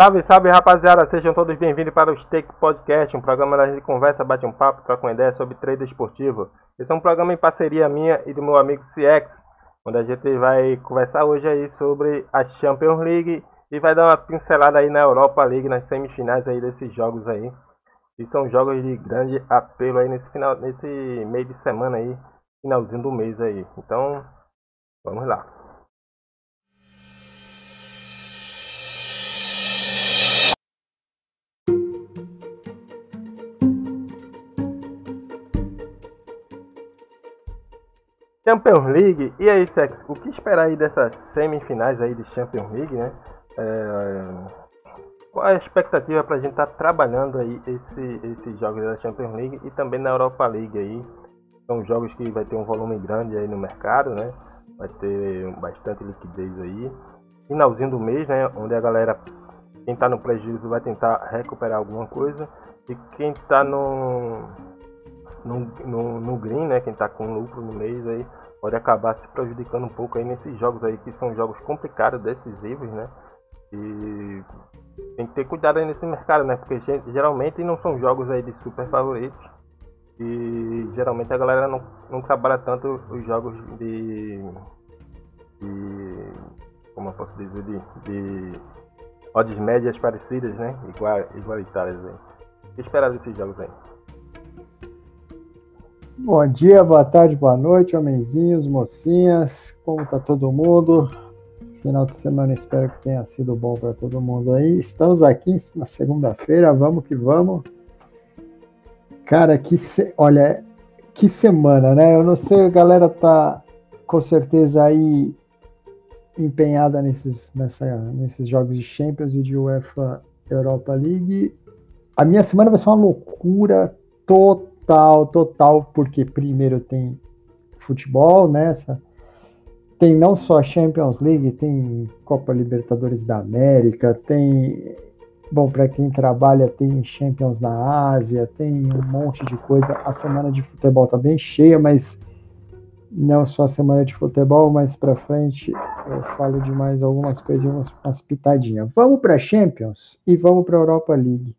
Salve, salve rapaziada, sejam todos bem-vindos para o Steak Podcast, um programa onde a gente conversa, bate um papo, troca uma ideia sobre trade esportivo. Esse é um programa em parceria minha e do meu amigo CX, onde a gente vai conversar hoje aí sobre a Champions League e vai dar uma pincelada aí na Europa League, nas semifinais aí desses jogos aí. E são jogos de grande apelo aí nesse final, nesse meio de semana aí, finalzinho do mês aí. Então, vamos lá. Champions League, e aí, Sex, o que esperar aí dessas semifinais aí de Champions League, né? É... Qual a expectativa para a gente estar tá trabalhando aí esse, esses jogos da Champions League e também na Europa League aí? São jogos que vai ter um volume grande aí no mercado, né? Vai ter bastante liquidez aí. Finalzinho do mês, né? Onde a galera, quem está no prejuízo vai tentar recuperar alguma coisa. E quem está no, no, no, no green, né? Quem está com lucro no mês aí pode acabar se prejudicando um pouco aí nesses jogos aí que são jogos complicados, decisivos, né? E tem que ter cuidado aí nesse mercado, né? Porque geralmente não são jogos aí de super favoritos. E geralmente a galera não, não trabalha tanto os jogos de. de como eu posso dizer? De, de odds médias parecidas, né? Igual, igualitárias aí. O que esperar desses jogos aí? Bom dia, boa tarde, boa noite, homenzinhos, mocinhas, como tá todo mundo? Final de semana espero que tenha sido bom para todo mundo aí. Estamos aqui na segunda-feira, vamos que vamos. Cara, que se... olha, que semana, né? Eu não sei, a galera tá com certeza aí empenhada nesses, nessa, nesses jogos de Champions e de UEFA Europa League. A minha semana vai ser uma loucura total total, total, porque primeiro tem futebol nessa, né, tem não só a Champions League, tem Copa Libertadores da América, tem, bom, para quem trabalha, tem Champions na Ásia, tem um monte de coisa. A semana de futebol tá bem cheia, mas não só a semana de futebol, mas para frente eu falo de mais algumas coisas, umas, umas pitadinhas. Vamos para Champions e vamos para Europa League.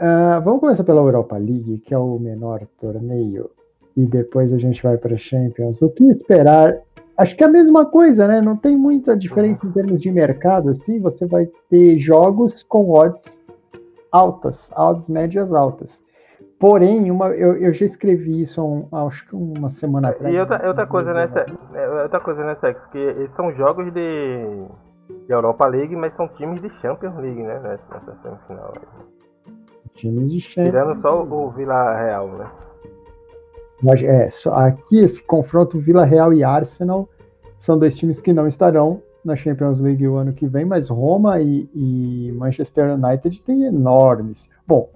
Uh, vamos começar pela Europa League, que é o menor torneio, e depois a gente vai para Champions. O que esperar? Acho que é a mesma coisa, né? Não tem muita diferença em termos de mercado. Assim, você vai ter jogos com odds altas, odds médias altas. Porém, uma, eu, eu já escrevi isso um, acho que uma semana atrás. E outra, outra coisa nessa, é, outra coisa nessa, Sex, que são jogos de, de Europa League, mas são times de Champions League, né? Nessa, nessa semifinal. Aí. Times de Champions. Tirando só o Vila Real, né? Mas, é, só, aqui esse confronto Vila Real e Arsenal são dois times que não estarão na Champions League o ano que vem, mas Roma e, e Manchester United têm enormes. Bom,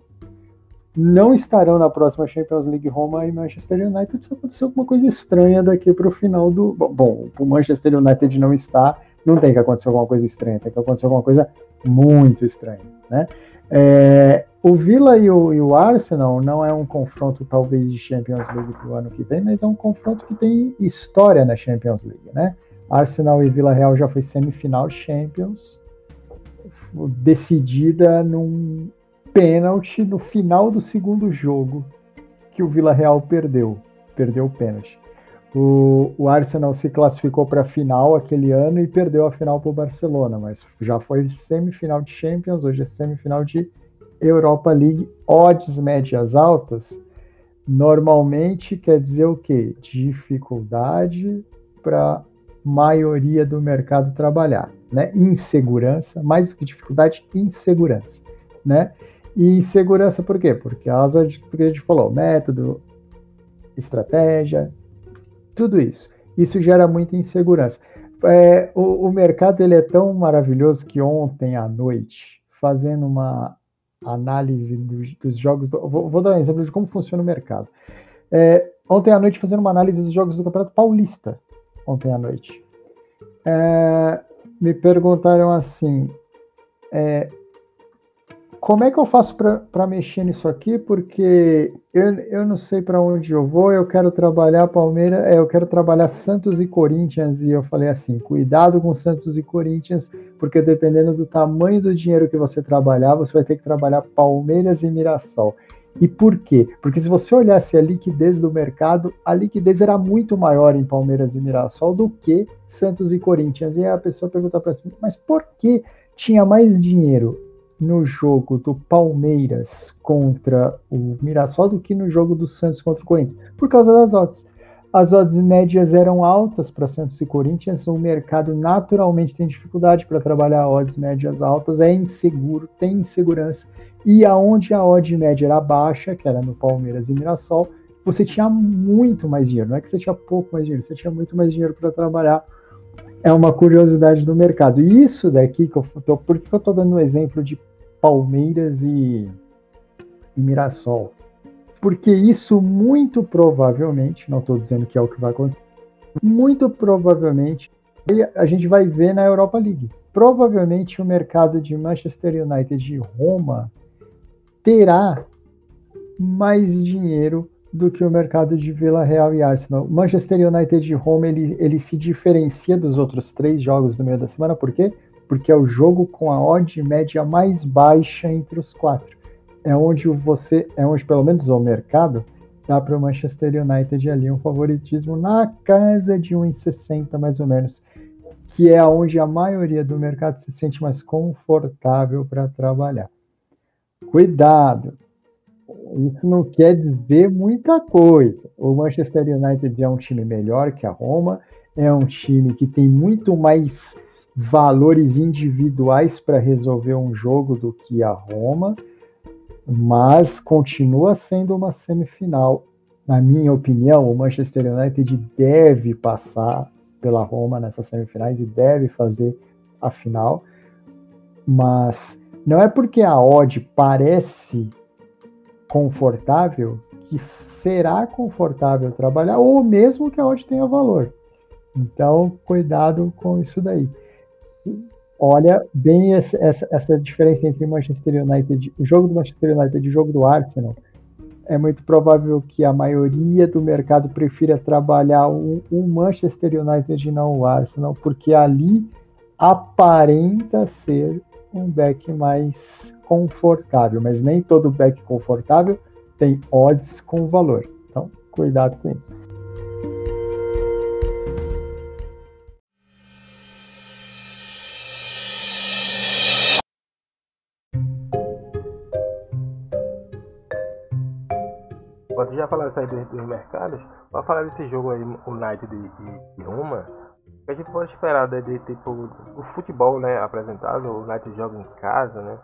não estarão na próxima Champions League Roma e Manchester United se acontecer alguma coisa estranha daqui para o final do. Bom, o Manchester United não está, não tem que acontecer alguma coisa estranha, tem que acontecer alguma coisa muito estranha, né? É, o Villa e o, e o, Arsenal não é um confronto talvez de Champions League para o ano que vem, mas é um confronto que tem história na Champions League, né? Arsenal e Vila Real já foi semifinal Champions, decidida num pênalti no final do segundo jogo que o Vila Real perdeu, perdeu o pênalti. O, o Arsenal se classificou para a final aquele ano e perdeu a final para o Barcelona, mas já foi semifinal de Champions, hoje é semifinal de Europa League. Odds médias altas normalmente quer dizer o quê? Dificuldade para maioria do mercado trabalhar, né? Insegurança, mais do que dificuldade, insegurança, né? E insegurança por quê? Porque a gente falou, método, estratégia, tudo isso. Isso gera muita insegurança. É, o, o, mercado ele é tão maravilhoso que ontem à noite, fazendo uma análise dos, jogos, do, vou, vou, dar um exemplo de como funciona o mercado. É, ontem à noite, fazendo uma análise dos jogos do Campeonato Paulista, ontem à noite, é, me perguntaram assim: é, como é que eu faço para mexer nisso aqui? Porque eu, eu não sei para onde eu vou, eu quero trabalhar Palmeiras, é, eu quero trabalhar Santos e Corinthians, e eu falei assim, cuidado com Santos e Corinthians, porque dependendo do tamanho do dinheiro que você trabalhar, você vai ter que trabalhar Palmeiras e Mirassol. E por quê? Porque se você olhasse a liquidez do mercado, a liquidez era muito maior em Palmeiras e Mirassol do que Santos e Corinthians. E a pessoa pergunta para mim, mas por que tinha mais dinheiro no jogo do Palmeiras contra o Mirassol do que no jogo do Santos contra o Corinthians, por causa das odds. As odds médias eram altas para Santos e Corinthians, o mercado naturalmente tem dificuldade para trabalhar odds médias altas, é inseguro, tem insegurança. E aonde a odd média era baixa, que era no Palmeiras e Mirassol, você tinha muito mais dinheiro. Não é que você tinha pouco mais dinheiro, você tinha muito mais dinheiro para trabalhar é uma curiosidade do mercado. E isso daqui que eu tô, por que eu estou dando um exemplo de Palmeiras e, e Mirassol? Porque isso muito provavelmente, não estou dizendo que é o que vai acontecer, muito provavelmente a gente vai ver na Europa League. Provavelmente o mercado de Manchester United e Roma terá mais dinheiro do que o mercado de Vila Real e Arsenal. Manchester United de home ele, ele se diferencia dos outros três jogos do meio da semana, por quê? Porque é o jogo com a odd média mais baixa entre os quatro. É onde você, é onde pelo menos o mercado dá para o Manchester United ali um favoritismo na casa de 1,60 mais ou menos, que é onde a maioria do mercado se sente mais confortável para trabalhar. Cuidado, isso não quer dizer muita coisa. O Manchester United é um time melhor que a Roma, é um time que tem muito mais valores individuais para resolver um jogo do que a Roma, mas continua sendo uma semifinal. Na minha opinião, o Manchester United deve passar pela Roma nessas semifinais e deve fazer a final, mas não é porque a odd parece confortável que será confortável trabalhar, ou mesmo que a odd tenha valor. Então, cuidado com isso daí. Olha bem essa, essa, essa diferença entre Manchester United, o jogo do Manchester United e o jogo do Arsenal. É muito provável que a maioria do mercado prefira trabalhar o, o Manchester United e não o Arsenal, porque ali aparenta ser um back mais confortável, mas nem todo back confortável tem odds com valor. Então, cuidado com isso. Quando já falar isso aí dos mercados, vamos falar desse jogo aí, o United de, Roma, que a gente pode esperar de, de, tipo o futebol né, apresentado, o United joga em casa, né?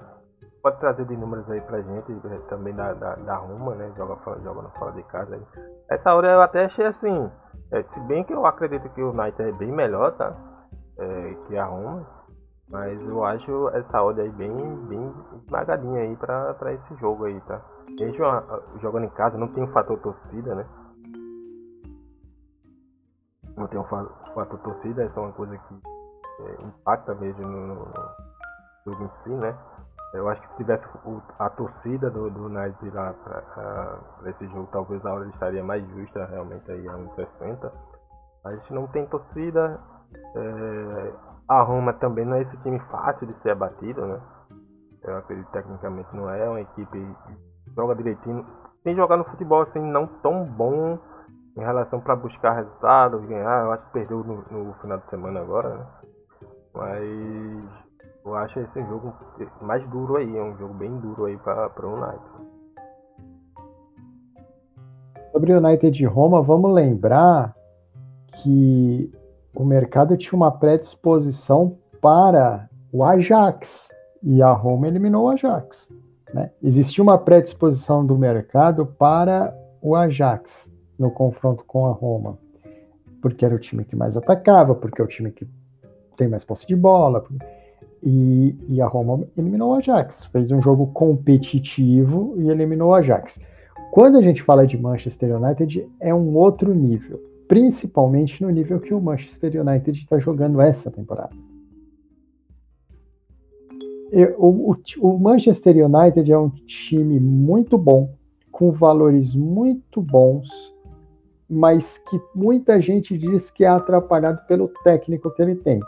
Pode trazer de números aí pra gente, eh, também da, da, da Roma, né? Joga, joga fora de casa aí. Essa hora eu até achei assim. É, se bem que eu acredito que o United é bem melhor, tá? É, que a Roma. Mas eu acho essa odd aí bem, bem esmagadinha aí pra, pra esse jogo aí, tá? Mesmo jogando em casa, não tem o fator torcida, né? Não tem o fator torcida, é uma coisa que é, impacta mesmo no, no jogo em si, né? Eu acho que se tivesse a torcida do, do United lá para esse jogo, talvez a hora estaria mais justa realmente aí a uns 60. A gente não tem torcida. É, a Roma também não é esse time fácil de ser abatido, né? Eu acredito tecnicamente não é, é uma equipe que joga direitinho. Tem jogar no futebol assim não tão bom em relação para buscar resultados, ganhar. Eu acho que perdeu no, no final de semana agora, né? Mas eu acho esse jogo mais duro aí, é um jogo bem duro aí para o United. Sobre o United de Roma, vamos lembrar que o mercado tinha uma predisposição para o Ajax e a Roma eliminou o Ajax. Né? Existia uma predisposição do mercado para o Ajax no confronto com a Roma, porque era o time que mais atacava, porque é o time que tem mais posse de bola. Porque e, e, a Roma eliminou o Ajax. Fez um jogo competitivo e eliminou o Ajax. Quando a gente fala de Manchester United, é um outro nível. Principalmente no nível que o Manchester United está jogando essa temporada. o, o, Manchester United é um time muito bom, com valores muito bons, mas que muita gente diz que é atrapalhado pelo técnico que ele tem.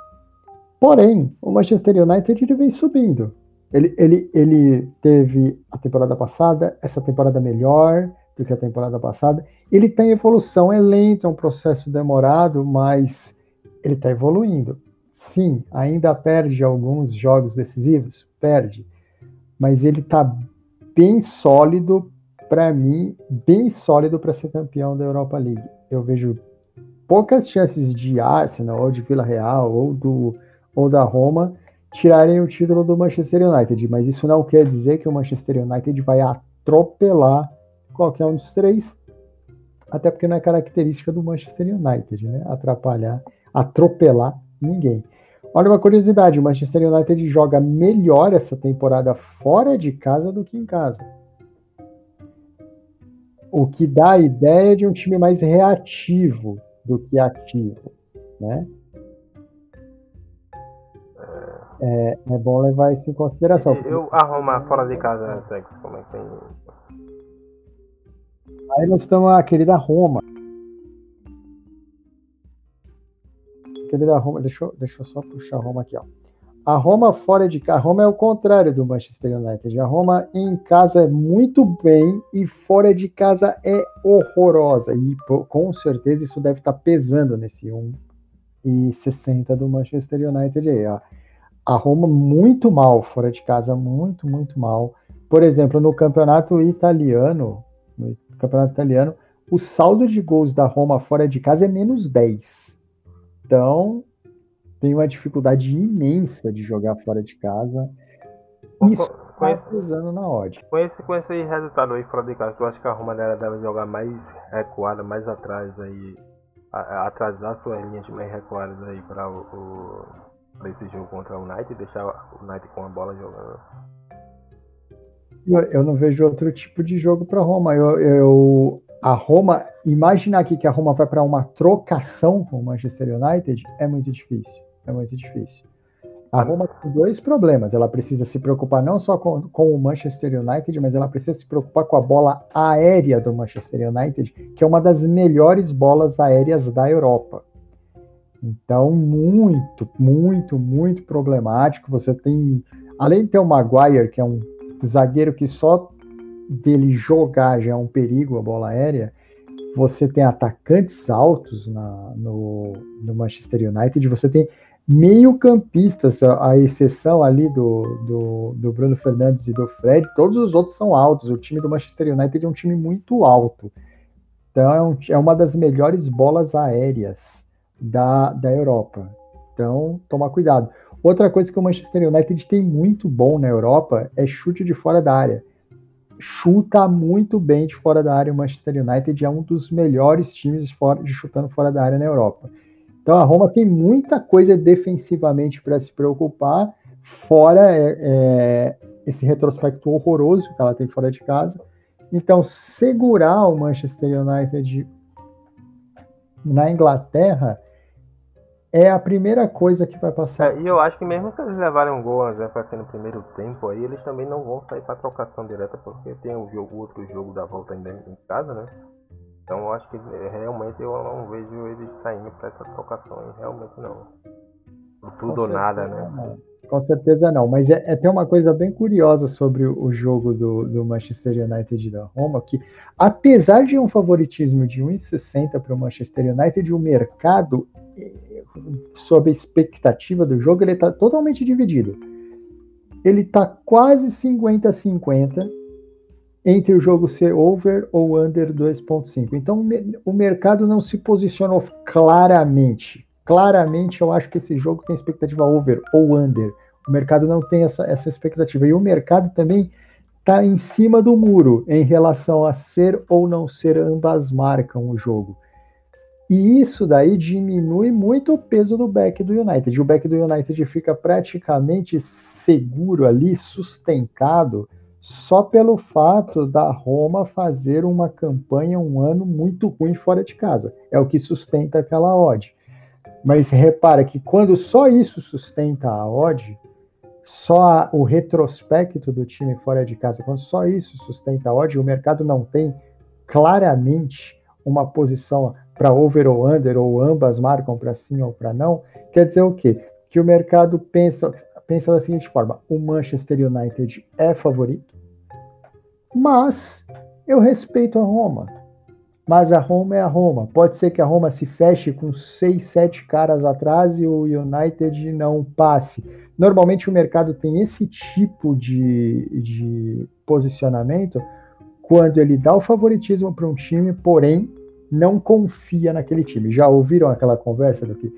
Porém, o Manchester United ele vem subindo. Ele, ele, ele teve a temporada passada, essa temporada melhor do que a temporada passada. Ele tem evolução, é lento, é um processo demorado, mas ele está evoluindo. Sim, ainda perde alguns jogos decisivos, perde, mas ele está bem sólido para mim, bem sólido para ser campeão da Europa League. Eu vejo poucas chances de Arsenal ou de Vila Real ou do ou da Roma tirarem o título do Manchester United, mas isso não quer dizer que o Manchester United vai atropelar qualquer um dos três, até porque não é característica do Manchester United, né? Atrapalhar, atropelar ninguém. Olha uma curiosidade, o Manchester United joga melhor essa temporada fora de casa do que em casa. O que dá a ideia de um time mais reativo do que ativo, né? É, é bom levar isso em consideração. E eu arrumar fora de casa, sexo, como é que tem. Aí nós estamos a querida Roma. Querida Roma, deixa eu, deixa eu só puxar a Roma aqui, ó. A Roma fora de casa, a Roma é o contrário do Manchester United. A Roma em casa é muito bem e fora de casa é horrorosa. E com certeza isso deve estar pesando nesse 1,60 do Manchester United aí, ó a Roma muito mal fora de casa, muito, muito mal. Por exemplo, no campeonato italiano, no campeonato italiano, o saldo de gols da Roma fora de casa é menos 10. Então, tem uma dificuldade imensa de jogar fora de casa. Isso com esse, pesando na odd. Com esse, com esse resultado aí fora de casa, eu acho que a Roma deve jogar mais recuada, mais atrás aí, atrasar suas linhas mais recuadas aí para o, o para esse jogo contra o United deixar o United com a bola jogando. Eu, eu não vejo outro tipo de jogo para Roma. Eu, eu, a Roma, imaginar aqui que a Roma vai para uma trocação com o Manchester United é muito difícil. É muito difícil. A Roma tem dois problemas. Ela precisa se preocupar não só com, com, o Manchester United, mas ela precisa se preocupar com a bola aérea do Manchester United, que é uma das melhores bolas aéreas da Europa. Então, muito, muito, muito problemático. Você tem, além de ter o Maguire, que é um zagueiro que só dele jogar já é um perigo a bola aérea, você tem atacantes altos na, no, no Manchester United, você tem meio-campistas, a exceção ali do, do, do, Bruno Fernandes e do Fred, todos os outros são altos. O time do Manchester United é um time muito alto. Então é, um, é uma das melhores bolas aéreas da, da Europa. Então, tomar cuidado. Outra coisa que o Manchester United tem muito bom na Europa é chute de fora da área. Chuta muito bem de fora da área. O Manchester United é um dos melhores times de chutando fora da área na Europa. Então a Roma tem muita coisa defensivamente para se preocupar, fora é, é, esse retrospecto horroroso que ela tem fora de casa. Então, segurar o Manchester United na Inglaterra é a primeira coisa que vai passar. É, e eu acho que mesmo se eles levarem um gol a zero para ser no primeiro tempo aí, eles também não vão sair para trocação direta, porque tem o jogo, outro jogo da volta ainda em casa, né? Então eu acho que é, realmente eu não vejo eles saindo para essa trocação, realmente não. Tudo ou nada, né? Não. Com certeza não, mas é, é, tem uma coisa bem curiosa sobre o jogo do, do Manchester United da Roma, que apesar de um favoritismo de 1,60 para o Manchester United, o mercado sob a expectativa do jogo, ele está totalmente dividido. Ele está quase 50-50 entre o jogo ser over ou under 2.5. Então o mercado não se posicionou claramente. Claramente eu acho que esse jogo tem expectativa over ou under. O mercado não tem essa, essa expectativa. E o mercado também está em cima do muro em relação a ser ou não ser, ambas marcam o jogo. E isso daí diminui muito o peso do back do United. O back do United fica praticamente seguro ali, sustentado, só pelo fato da Roma fazer uma campanha um ano muito ruim fora de casa. É o que sustenta aquela odd. Mas repara que quando só isso sustenta a odd, só o retrospecto do time fora de casa, quando só isso sustenta a odd, o mercado não tem claramente uma posição para over ou under, ou ambas marcam para sim ou para não, quer dizer o quê? Que o mercado pensa, pensa da seguinte forma: o Manchester United é favorito, mas eu respeito a Roma. Mas a Roma é a Roma. Pode ser que a Roma se feche com seis, sete caras atrás e o United não passe. Normalmente o mercado tem esse tipo de, de posicionamento quando ele dá o favoritismo para um time, porém não confia naquele time. Já ouviram aquela conversa do que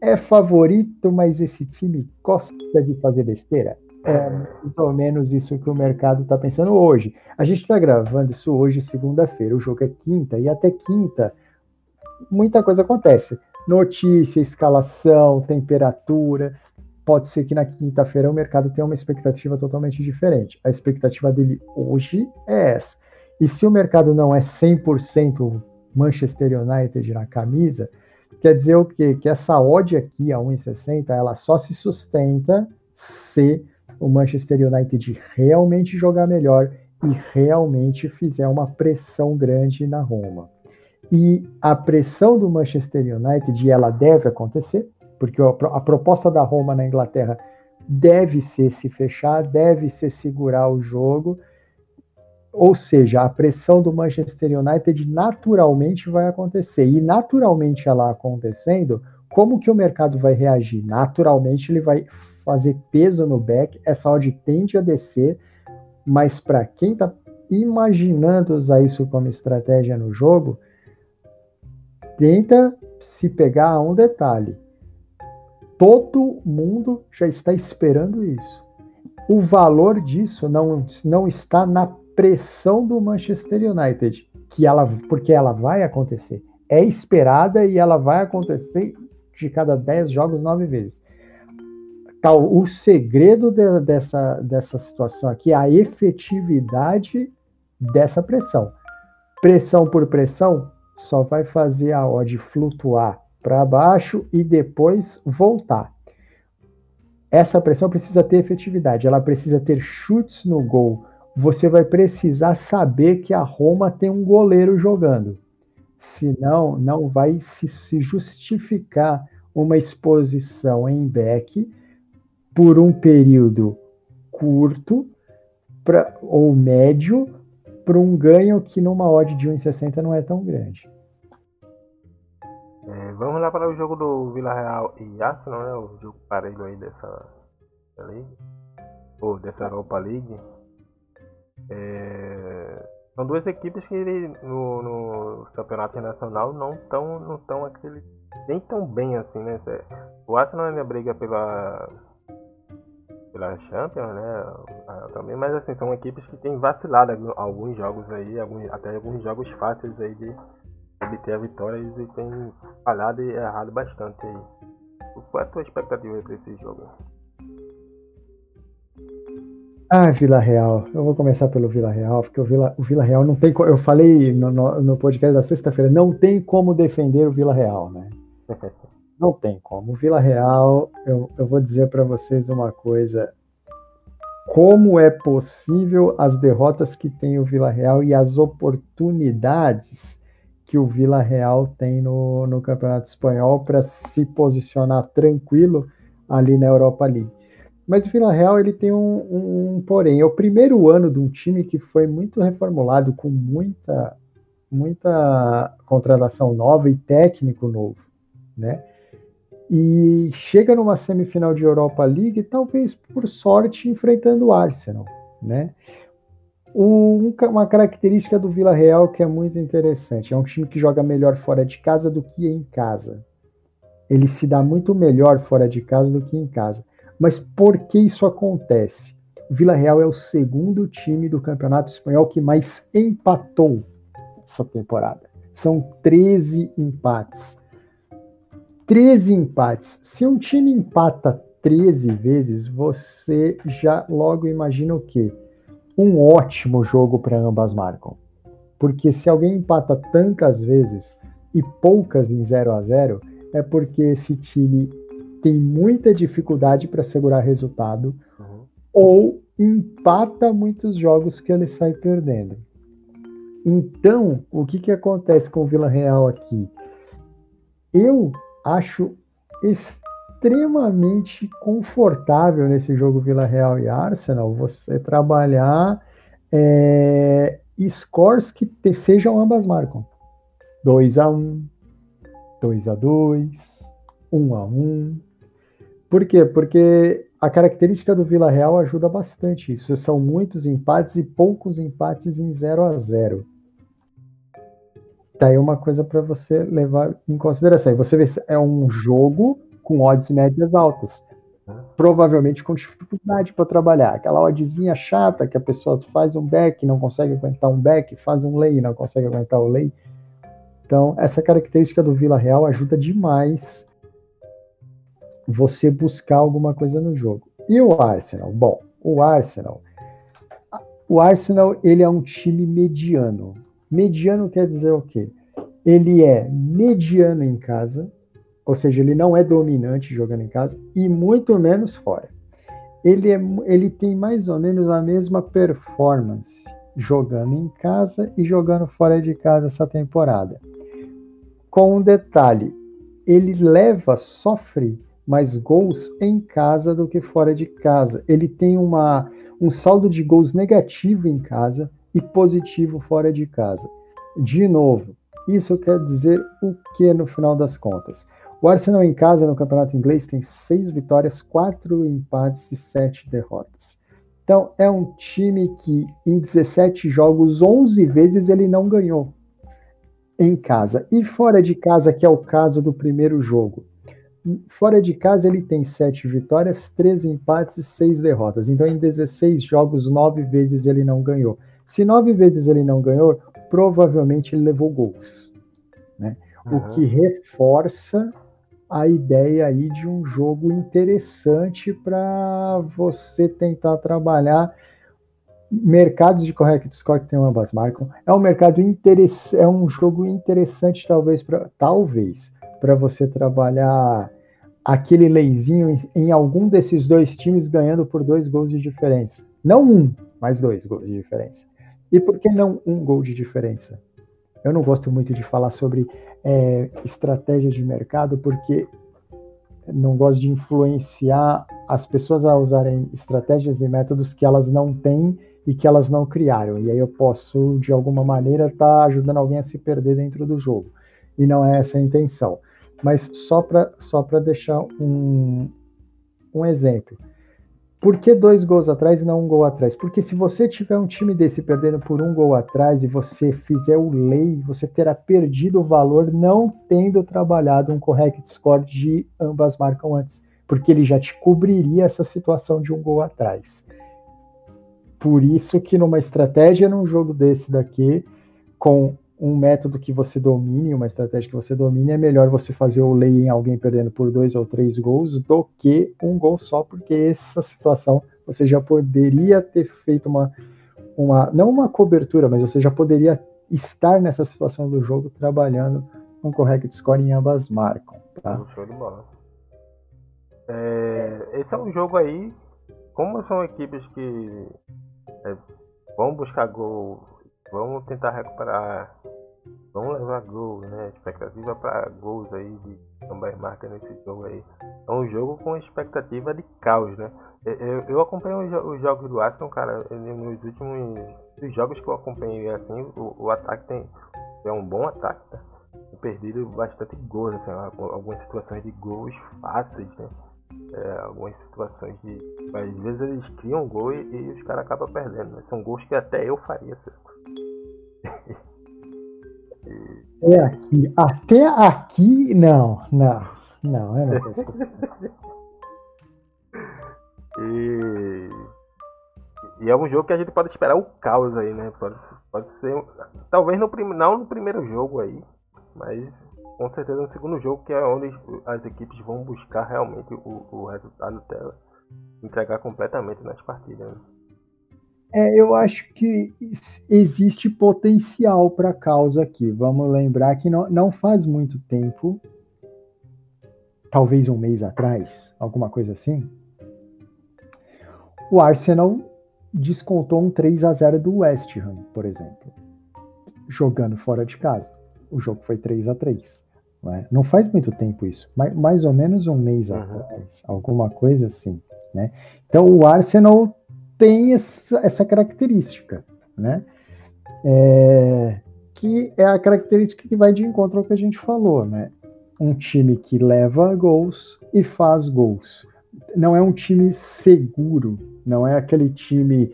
é favorito, mas esse time gosta de fazer besteira? É mais ou menos isso que o mercado está pensando hoje. A gente está gravando isso hoje, segunda-feira. O jogo é quinta, e até quinta muita coisa acontece. Notícia, escalação, temperatura. Pode ser que na quinta-feira o mercado tenha uma expectativa totalmente diferente. A expectativa dele hoje é essa. E se o mercado não é 100% Manchester United na camisa, quer dizer o quê? Que essa odd aqui, a 1,60, ela só se sustenta se o Manchester United realmente jogar melhor e realmente fizer uma pressão grande na Roma. E a pressão do Manchester United, ela deve acontecer, porque a proposta da Roma na Inglaterra deve ser se fechar, deve ser segurar o jogo, ou seja, a pressão do Manchester United naturalmente vai acontecer. E naturalmente ela acontecendo, como que o mercado vai reagir? Naturalmente ele vai fazer peso no back, essa odd tende a descer, mas para quem está imaginando usar isso como estratégia no jogo, tenta se pegar a um detalhe. Todo mundo já está esperando isso. O valor disso não, não está na pressão do Manchester United, que ela, porque ela vai acontecer. É esperada e ela vai acontecer de cada 10 jogos, 9 vezes tal o segredo de, dessa, dessa situação aqui é a efetividade dessa pressão. Pressão por pressão só vai fazer a odd flutuar para baixo e depois voltar. Essa pressão precisa ter efetividade, ela precisa ter chutes no gol. Você vai precisar saber que a Roma tem um goleiro jogando. Senão, não vai se, se justificar uma exposição em back por um período curto pra, ou médio para um ganho que numa odd de 1,60 não é tão grande. É, vamos lá para o jogo do Vila Real e Arsenal, né? O jogo parelho aí dessa, dessa League, ou dessa Europa League. É, são duas equipes que no, no campeonato internacional não estão não tão aquele nem tão bem assim, né? O Arsenal ainda briga pela pela Champions, né? Também, mas assim, são equipes que têm vacilado alguns jogos aí, alguns, até alguns jogos fáceis aí de obter a vitória e tem falhado e errado bastante aí. Qual é a tua expectativa para esse jogo? Ah, Vila Real. Eu vou começar pelo Vila Real, porque o Vila, o Vila Real não tem. Eu falei no, no, no podcast da sexta-feira, não tem como defender o Vila Real, né? Não tem como. Vila Real, eu, eu vou dizer para vocês uma coisa. Como é possível as derrotas que tem o Vila Real e as oportunidades que o Vila Real tem no, no Campeonato Espanhol para se posicionar tranquilo ali na Europa League. Mas o Vila Real ele tem um, um, porém. É o primeiro ano de um time que foi muito reformulado, com muita, muita contratação nova e técnico novo, né? e chega numa semifinal de Europa League, talvez por sorte enfrentando o Arsenal, né? Um, uma característica do Vila Real que é muito interessante, é um time que joga melhor fora de casa do que em casa. Ele se dá muito melhor fora de casa do que em casa. Mas por que isso acontece? O Vila Real é o segundo time do Campeonato Espanhol que mais empatou essa temporada. São 13 empates. 13 empates. Se um time empata 13 vezes, você já logo imagina o quê? Um ótimo jogo para ambas marcam. Porque se alguém empata tantas vezes e poucas em 0 a 0 é porque esse time tem muita dificuldade para segurar resultado uhum. ou empata muitos jogos que ele sai perdendo. Então, o que, que acontece com o Vila Real aqui? Eu acho extremamente confortável nesse jogo Vila Real e Arsenal você trabalhar é, scores que te, sejam ambas marcam. 2 a 1 2 a 2 1 a 1 Por quê? Porque a característica do Vila Real ajuda bastante isso. São muitos empates e poucos empates em 0 a 0 Tá aí uma coisa para você levar em consideração. Você vê, é um jogo com odds médias altas. Provavelmente com dificuldade para trabalhar. Aquela oddzinha chata que a pessoa faz um back, não consegue aguentar um back, faz um lay, não consegue aguentar o lay. Então, essa característica do Vila Real ajuda demais você buscar alguma coisa no jogo. E o Arsenal? Bom, o Arsenal, o Arsenal ele é um time mediano. Mediano quer dizer o quê? Ele é mediano em casa, ou seja, ele não é dominante jogando em casa e muito menos fora. Ele, é, ele tem mais ou menos a mesma performance jogando em casa e jogando fora de casa essa temporada. Com um detalhe, ele leva, sofre mais gols em casa do que fora de casa. Ele tem uma, um saldo de gols negativo em casa e positivo fora de casa. De novo, isso quer dizer o que no final das contas? O Arsenal em casa no campeonato inglês tem seis vitórias, quatro empates e sete derrotas. Então é um time que em 17 jogos, 11 vezes ele não ganhou em casa. E fora de casa, que é o caso do primeiro jogo. Fora de casa ele tem sete vitórias, 13 empates e seis derrotas. Então em 16 jogos, nove vezes ele não ganhou. Se nove vezes ele não ganhou, provavelmente ele levou gols. Né? Uhum. O que reforça a ideia aí de um jogo interessante para você tentar trabalhar mercados de correct score que tem ambas marcam. É um mercado interessante, é um jogo interessante talvez para talvez para você trabalhar aquele leizinho em, em, algum desses dois times ganhando por dois gols de diferença. Não um, mas dois gols de diferença. E por que não um gol de diferença? Eu não gosto muito de falar sobre é, estratégia de mercado, porque não gosto de influenciar as pessoas a usarem estratégias e métodos que elas não têm e que elas não criaram. E aí eu posso, de alguma maneira, estar tá ajudando alguém a se perder dentro do jogo. E não é essa a intenção. Mas só para só deixar um, um exemplo. Por que dois gols atrás e não um gol atrás? Porque se você tiver um time desse perdendo por um gol atrás e você fizer o lei, você terá perdido o valor não tendo trabalhado um correct score de ambas marcam antes, porque ele já te cobriria essa situação de um gol atrás. Por isso que numa estratégia num jogo desse daqui, com um método que você domine, uma estratégia que você domine, é melhor você fazer o lay em alguém perdendo por dois ou três gols do que um gol só, porque essa situação você já poderia ter feito uma, uma não uma cobertura, mas você já poderia estar nessa situação do jogo trabalhando um correct score em ambas marcam. Tá? É, esse é um jogo aí, como são equipes que é, vão buscar gol Vamos tentar recuperar. Vamos levar gol, né? Expectativa para gols aí de ambas marcas nesse jogo aí. É um jogo com expectativa de caos, né? Eu, eu acompanho os jogos do Arsenal, cara. Nos últimos os jogos que eu acompanhei assim, o, o ataque tem é um bom ataque, tá? perdido bastante gols, assim, algumas situações de gols fáceis, né? É, algumas situações de. Às vezes eles criam gol e, e os caras acabam perdendo. Né? São gols que até eu faria. É aqui. Até aqui, não, não, não, eu não e, e é um jogo que a gente pode esperar o caos aí, né? Pode, pode ser. Talvez no, não no primeiro jogo aí, mas com certeza no segundo jogo, que é onde as equipes vão buscar realmente o, o resultado dela. Entregar completamente nas partidas. Né? É, eu acho que existe potencial para a causa aqui. Vamos lembrar que não, não faz muito tempo talvez um mês atrás, alguma coisa assim, o Arsenal descontou um 3 a 0 do West Ham, por exemplo, jogando fora de casa. O jogo foi 3 a 3 não, é? não faz muito tempo isso, mais, mais ou menos um mês uhum. atrás, alguma coisa assim. Né? Então o Arsenal tem essa, característica, né? É, que é a característica que vai de encontro ao que a gente falou, né? Um time que leva gols e faz gols. Não é um time seguro, não é aquele time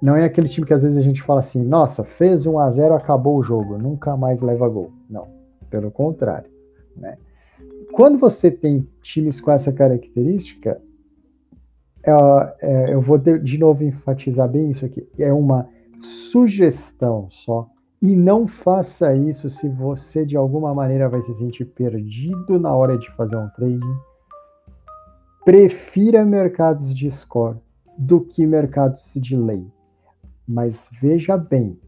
não é aquele time que às vezes a gente fala assim, nossa, fez 1 a 0, acabou o jogo, nunca mais leva gol. Não, pelo contrário, né? Quando você tem times com essa característica, é, é, eu vou de, de novo enfatizar bem isso aqui, é uma sugestão só e não faça isso se você de alguma maneira vai se sentir perdido na hora de fazer um trading. Prefira mercados de score do que mercados de lei. Mas veja bem,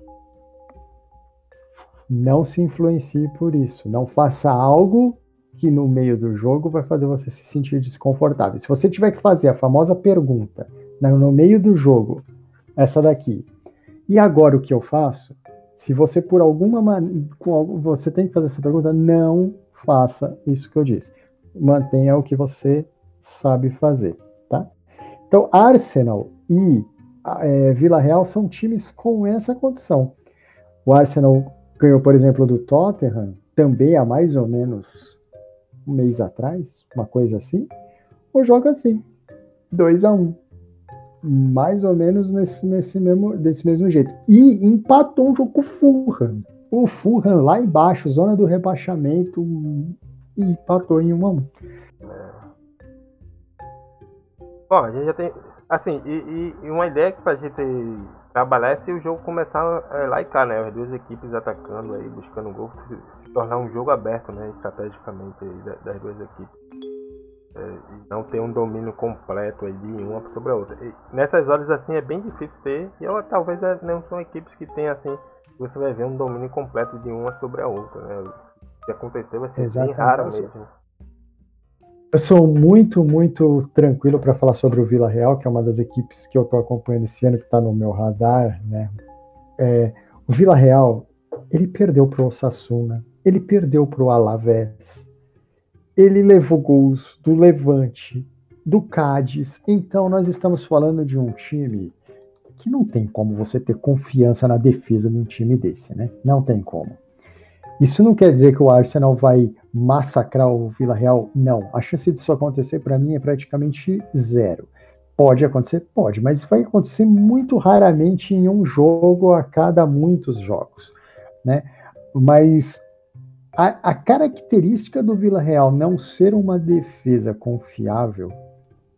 não se influencie por isso. Não faça algo que no meio do jogo vai fazer você se sentir desconfortável. Se você tiver que fazer a famosa pergunta né, no meio do jogo, essa daqui, e agora o que eu faço? Se você por alguma maneira, você tem que fazer essa pergunta, não faça isso que eu disse. Mantenha o que você sabe fazer, tá? Então, Arsenal e é, Vila Real são times com essa condição. O Arsenal ganhou, por exemplo, do Tottenham, também há mais ou menos um mês atrás, uma coisa assim, ou joga assim, 2 a 1 um, mais ou menos nesse, nesse mesmo, desse mesmo jeito. E empatou um jogo com o Fulham. O Fulham lá embaixo, zona do rebaixamento, e empatou em 1 a 1 Bom, a gente já tem. Assim, e, e uma ideia que pra gente trabalhar é se o jogo começar é, lá e cá, né? As duas equipes atacando aí, buscando gol, tornar um jogo aberto, né? Estrategicamente das duas equipes. É, e não ter um domínio completo aí de uma sobre a outra. E nessas horas assim é bem difícil ter, e eu, talvez é, não são equipes que tem assim, você vai ver um domínio completo de uma sobre a outra, né? Se acontecer vai ser Exatamente. bem raro mesmo. Eu sou muito, muito tranquilo para falar sobre o Vila Real, que é uma das equipes que eu estou acompanhando esse ano, que está no meu radar. Né? É, o Vila Real, ele perdeu para o Osasuna, ele perdeu para o Alavés, ele levou gols do Levante, do Cádiz. Então, nós estamos falando de um time que não tem como você ter confiança na defesa de um time desse, né? Não tem como. Isso não quer dizer que o Arsenal vai massacrar o Vila Real? Não. A chance disso acontecer para mim é praticamente zero. Pode acontecer? Pode, mas vai acontecer muito raramente em um jogo a cada muitos jogos, né? Mas a, a característica do Vila Real não ser uma defesa confiável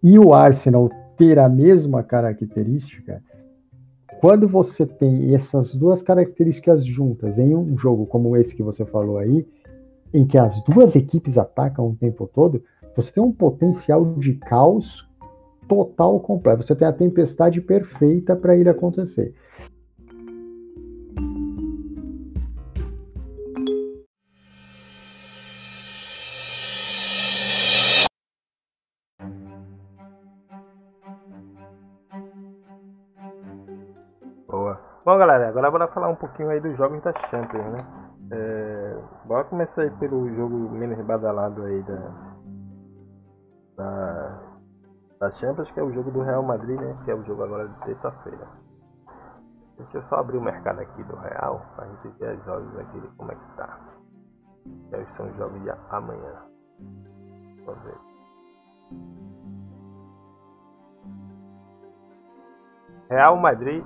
e o Arsenal ter a mesma característica quando você tem essas duas características juntas em um jogo como esse que você falou aí, em que as duas equipes atacam o tempo todo, você tem um potencial de caos total completo. Você tem a tempestade perfeita para ir acontecer. Galera, agora bora falar um pouquinho aí dos jogos da Champions, né? É, bora começar aí pelo jogo menos badalado aí da, da, da Champions, que é o jogo do Real Madrid, né? Que é o jogo agora de terça-feira. Deixa eu só abrir o mercado aqui do Real, pra gente ver as odds aqui de como é que tá. Esses são os jogos de amanhã. Vamos ver. Real Madrid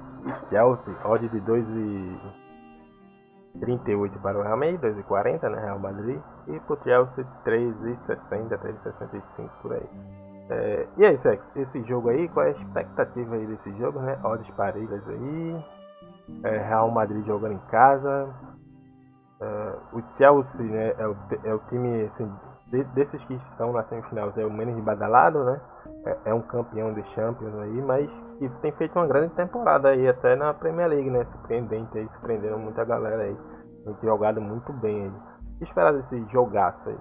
Chelsea, odd de 2,38 para o Real Madrid, 2,40 né, Real Madrid, e para o Chelsea 3,60, 3,65 por aí. É, e aí, Sex, esse jogo aí, qual é a expectativa aí desse jogo, né? Odds parelhas aí, é, Real Madrid jogando em casa, é, o Chelsea né, é, o, é o time assim, de, desses que estão na semifinal, é o menos badalado, né? É, é um campeão de Champions aí, mas que tem feito uma grande temporada aí, até na Premier League, né? Surpreendente aí, surpreenderam muita galera aí. Tem jogado muito bem aí. O que esperar desse jogaço aí?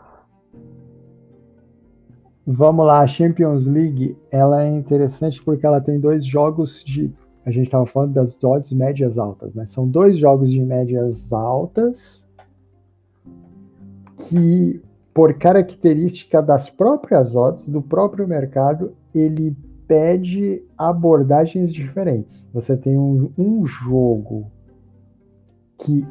Vamos lá, a Champions League, ela é interessante porque ela tem dois jogos de a gente estava falando das odds médias altas, né? São dois jogos de médias altas que, por característica das próprias odds, do próprio mercado, ele pede abordagens diferentes. Você tem um, um jogo que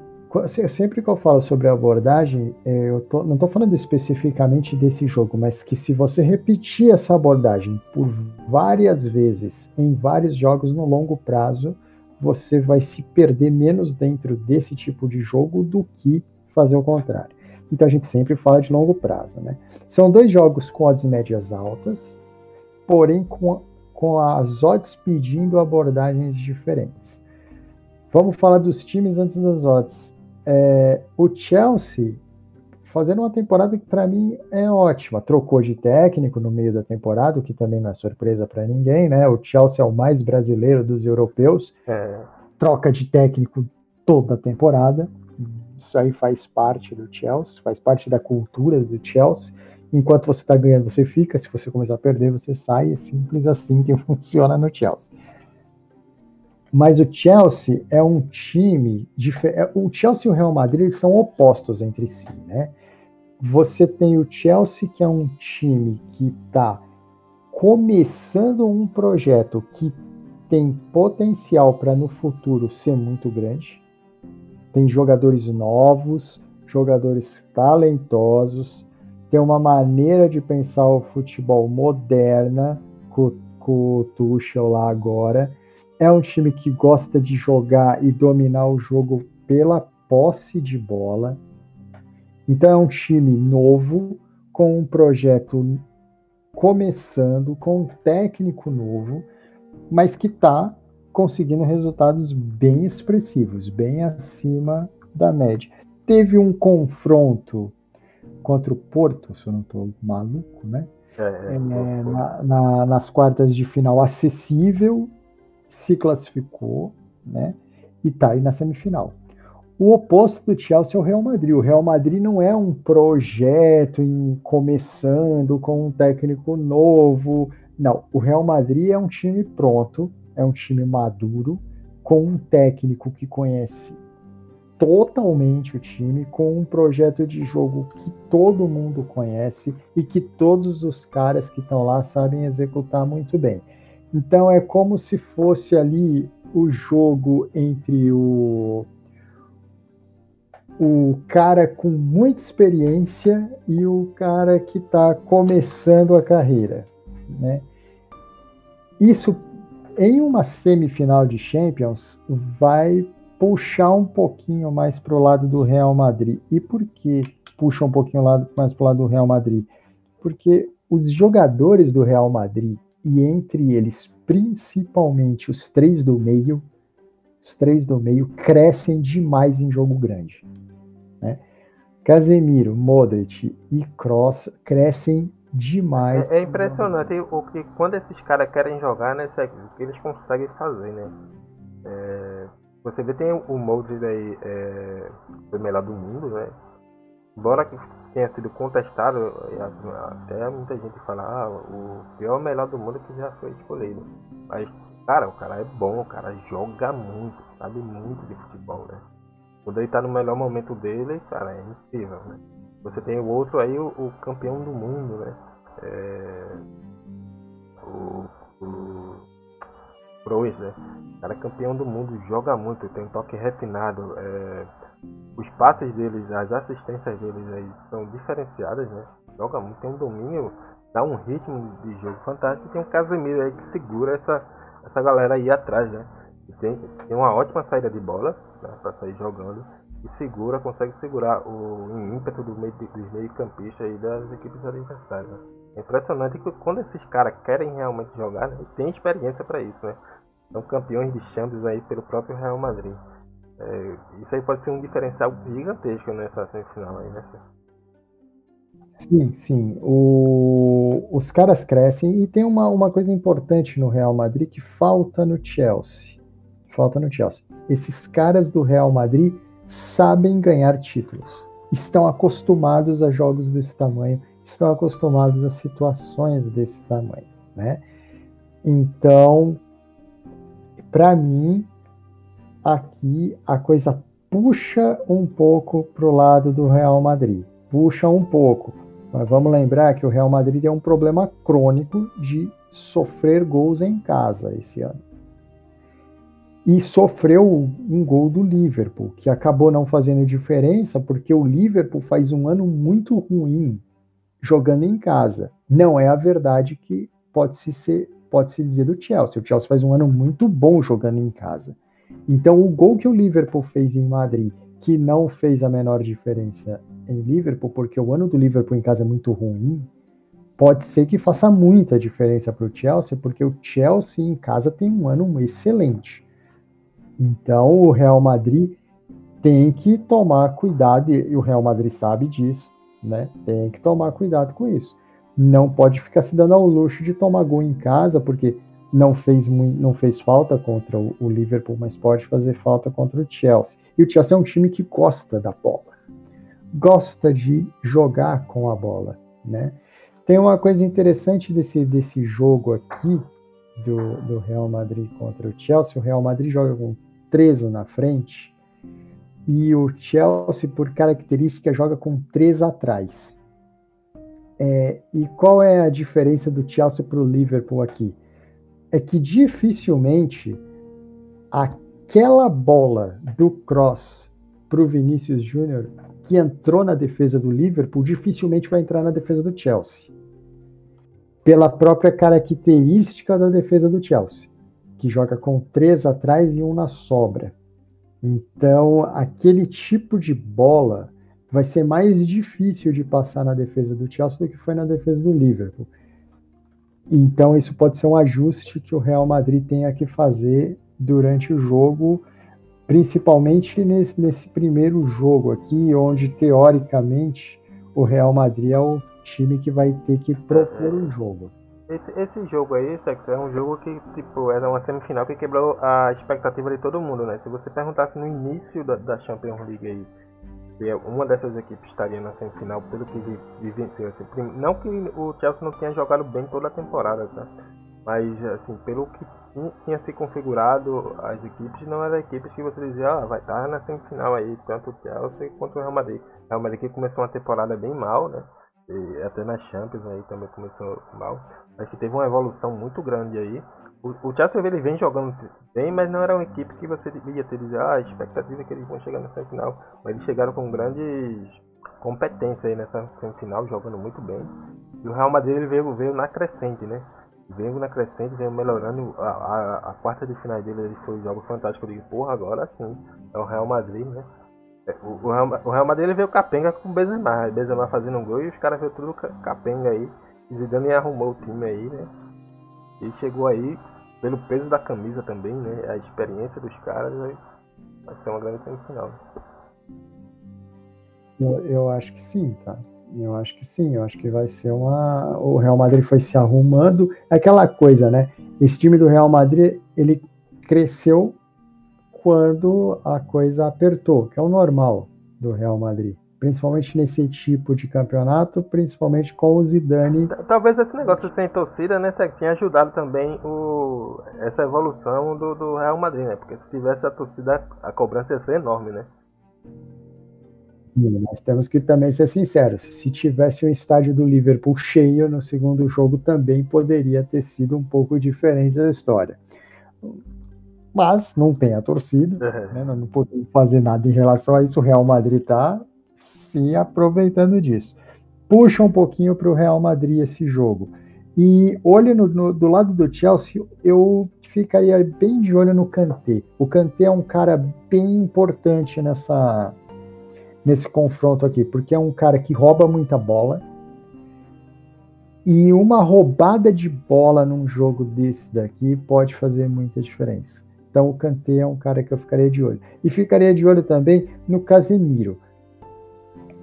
sempre que eu falo sobre abordagem, é, eu tô, não estou falando especificamente desse jogo, mas que se você repetir essa abordagem por várias vezes em vários jogos no longo prazo, você vai se perder menos dentro desse tipo de jogo do que fazer o contrário. Então a gente sempre fala de longo prazo, né? São dois jogos com odds médias altas, porém com, com as odds pedindo abordagens diferentes. Vamos falar dos times antes das odds. É, o Chelsea fazendo uma temporada que para mim é ótima. Trocou de técnico no meio da temporada, o que também não é surpresa para ninguém, né? O Chelsea é o mais brasileiro dos europeus. É. Troca de técnico toda a temporada. Isso aí faz parte do Chelsea, faz parte da cultura do Chelsea. Enquanto você está ganhando, você fica. Se você começar a perder, você sai. É simples assim que funciona no Chelsea. Mas o Chelsea é um time. É, o Chelsea e o Real Madrid são opostos entre si, né? Você tem o Chelsea, que é um time que está começando um projeto que tem potencial para no futuro ser muito grande. Tem jogadores novos, jogadores talentosos, tem uma maneira de pensar o futebol moderna com, com o Tuchel lá agora é um time que gosta de jogar e dominar o jogo pela posse de bola. Então é um time novo, com um projeto começando, com um técnico novo, mas que está conseguindo resultados bem expressivos, bem acima da média. Teve um confronto contra o Porto, se eu não estou maluco, né? É, é, é, na, na, nas quartas de final acessível, se classificou, né? E tá aí na semifinal. O oposto do Chelsea é o Real Madrid. O Real Madrid não é um projeto em começando com um técnico novo. Não, o Real Madrid é um time pronto, é um time maduro, com um técnico que conhece totalmente o time, com um projeto de jogo que todo mundo conhece e que todos os caras que estão lá sabem executar muito bem. Então é como se fosse ali o jogo entre o o cara com muita experiência e o cara que está começando a carreira, né? Isso em uma semifinal de Champions vai puxar um pouquinho mais para o lado do Real Madrid. E por que puxa um pouquinho mais para o lado do Real Madrid? Porque os jogadores do Real Madrid e entre eles, principalmente os três do meio, os três do meio crescem demais em jogo grande. Né? Casemiro, Modric e Cross crescem demais. É, é impressionante o que quando esses caras querem jogar, né, o que eles conseguem fazer, né? É, você vê tem o Modric aí, é, o melhor do mundo, né? Embora que tenha sido contestado, até muita gente fala, ah, o pior melhor do mundo que já foi escolhido. Mas, cara, o cara é bom, o cara joga muito, sabe muito de futebol, né? Quando ele tá no melhor momento dele, cara, é incrível, né? Você tem o outro aí, o, o campeão do mundo, né? É... O, o Kroos, né? Cara é campeão do mundo, joga muito, tem um toque refinado, é os passes deles, as assistências deles aí são diferenciadas, né? Joga muito, tem um domínio, dá um ritmo de jogo fantástico. E tem um Casemiro aí que segura essa, essa galera aí atrás, né? E tem, tem uma ótima saída de bola né, para sair jogando e segura, consegue segurar o ímpeto do meio, dos meio campistas aí das equipes adversárias. Né? É impressionante que quando esses caras querem realmente jogar, né, tem experiência para isso, né? São campeões de Champions aí pelo próprio Real Madrid. É, isso aí pode ser um diferencial gigantesco nessa semifinal aí, né? Sim, sim. O, os caras crescem e tem uma, uma coisa importante no Real Madrid que falta no Chelsea. Falta no Chelsea. Esses caras do Real Madrid sabem ganhar títulos. Estão acostumados a jogos desse tamanho, estão acostumados a situações desse tamanho, né? Então, para mim, aqui a coisa puxa um pouco para o lado do Real Madrid. Puxa um pouco. Mas vamos lembrar que o Real Madrid tem um problema crônico de sofrer gols em casa esse ano. E sofreu um gol do Liverpool, que acabou não fazendo diferença, porque o Liverpool faz um ano muito ruim jogando em casa. Não é a verdade que pode se, ser, pode se dizer do Chelsea. O Chelsea faz um ano muito bom jogando em casa. Então, o gol que o Liverpool fez em Madrid, que não fez a menor diferença em Liverpool, porque o ano do Liverpool em casa é muito ruim, pode ser que faça muita diferença para o Chelsea, porque o Chelsea em casa tem um ano excelente. Então, o Real Madrid tem que tomar cuidado, e o Real Madrid sabe disso, né? Tem que tomar cuidado com isso. Não pode ficar se dando ao luxo de tomar gol em casa, porque não fez, não fez falta contra o, Liverpool, mas pode fazer falta contra o Chelsea. E o Chelsea é um time que gosta da bola, gosta de jogar com a bola, né? Tem uma coisa interessante desse, desse jogo aqui do, do Real Madrid contra o Chelsea. O Real Madrid joga com 13 na frente e o Chelsea, por característica, joga com 3 atrás. É, e qual é a diferença do Chelsea para o Liverpool aqui? é que dificilmente aquela bola do cross para o Vinícius Júnior que entrou na defesa do Liverpool dificilmente vai entrar na defesa do Chelsea. Pela própria característica da defesa do Chelsea, que joga com três atrás e um na sobra. Então, aquele tipo de bola vai ser mais difícil de passar na defesa do Chelsea do que foi na defesa do Liverpool. Então, isso pode ser um ajuste que o Real Madrid tenha que fazer durante o jogo, principalmente nesse, nesse primeiro jogo aqui, onde teoricamente o Real Madrid é o time que vai ter que propor o jogo. Esse, esse jogo aí, Sex, é um jogo que tipo, era uma semifinal que quebrou a expectativa de todo mundo, né? Se você perguntasse no início da, da Champions League aí, uma dessas equipes estaria na semifinal pelo que vivenciou. Assim, não que o Chelsea não tenha jogado bem toda a temporada, tá? Mas assim, pelo que tinha se configurado as equipes, não eram equipes que você dizia, ah, vai estar na semifinal aí, tanto o Chelsea quanto o Real Madrid. O Real Madrid que começou uma temporada bem mal, né? E até na Champions aí também começou mal. Mas que teve uma evolução muito grande aí. O, Chelsea ele vem jogando bem, mas não era uma equipe que você devia ter dizer, ah, a expectativa é que eles vão chegar na semifinal. Mas eles chegaram com grandes competência aí nessa semifinal, jogando muito bem. E o Real Madrid ele veio, veio na crescente, né? Veio na crescente, veio melhorando. A, a, a quarta de final dele ele foi um jogo fantástico. Eu digo, porra, agora sim. É o Real Madrid, né? É, o, o, Real, o Real Madrid ele veio capenga com o Benzema. Benzema fazendo um gol e os caras veio tudo capenga aí. Zidane arrumou o time aí, né? E chegou aí pelo peso da camisa também, né? A experiência dos caras vai, vai ser uma grande semifinal. Eu, eu acho que sim, tá? Eu acho que sim, eu acho que vai ser uma. O Real Madrid foi se arrumando. É aquela coisa, né? Esse time do Real Madrid, ele cresceu quando a coisa apertou, que é o normal do Real Madrid principalmente nesse tipo de campeonato, principalmente com o Zidane. Talvez esse negócio sem torcida, né, tenha ajudado também o, essa evolução do, do, Real Madrid, né? Porque se tivesse a torcida, a cobrança ia ser enorme, né? Sim, nós temos que também ser sinceros. Se tivesse um estádio do Liverpool cheio no segundo jogo, também poderia ter sido um pouco diferente a história. Mas não tem a torcida, uhum. né? não podemos fazer nada em relação a isso. O Real Madrid está se aproveitando disso. Puxa um pouquinho para o Real Madrid esse jogo. E olho no, no, do lado do Chelsea, eu ficaria bem de olho no Kanté. O Kanté é um cara bem importante nessa nesse confronto aqui, porque é um cara que rouba muita bola. E uma roubada de bola num jogo desse daqui pode fazer muita diferença. Então o Kanté é um cara que eu ficaria de olho. E ficaria de olho também no Casemiro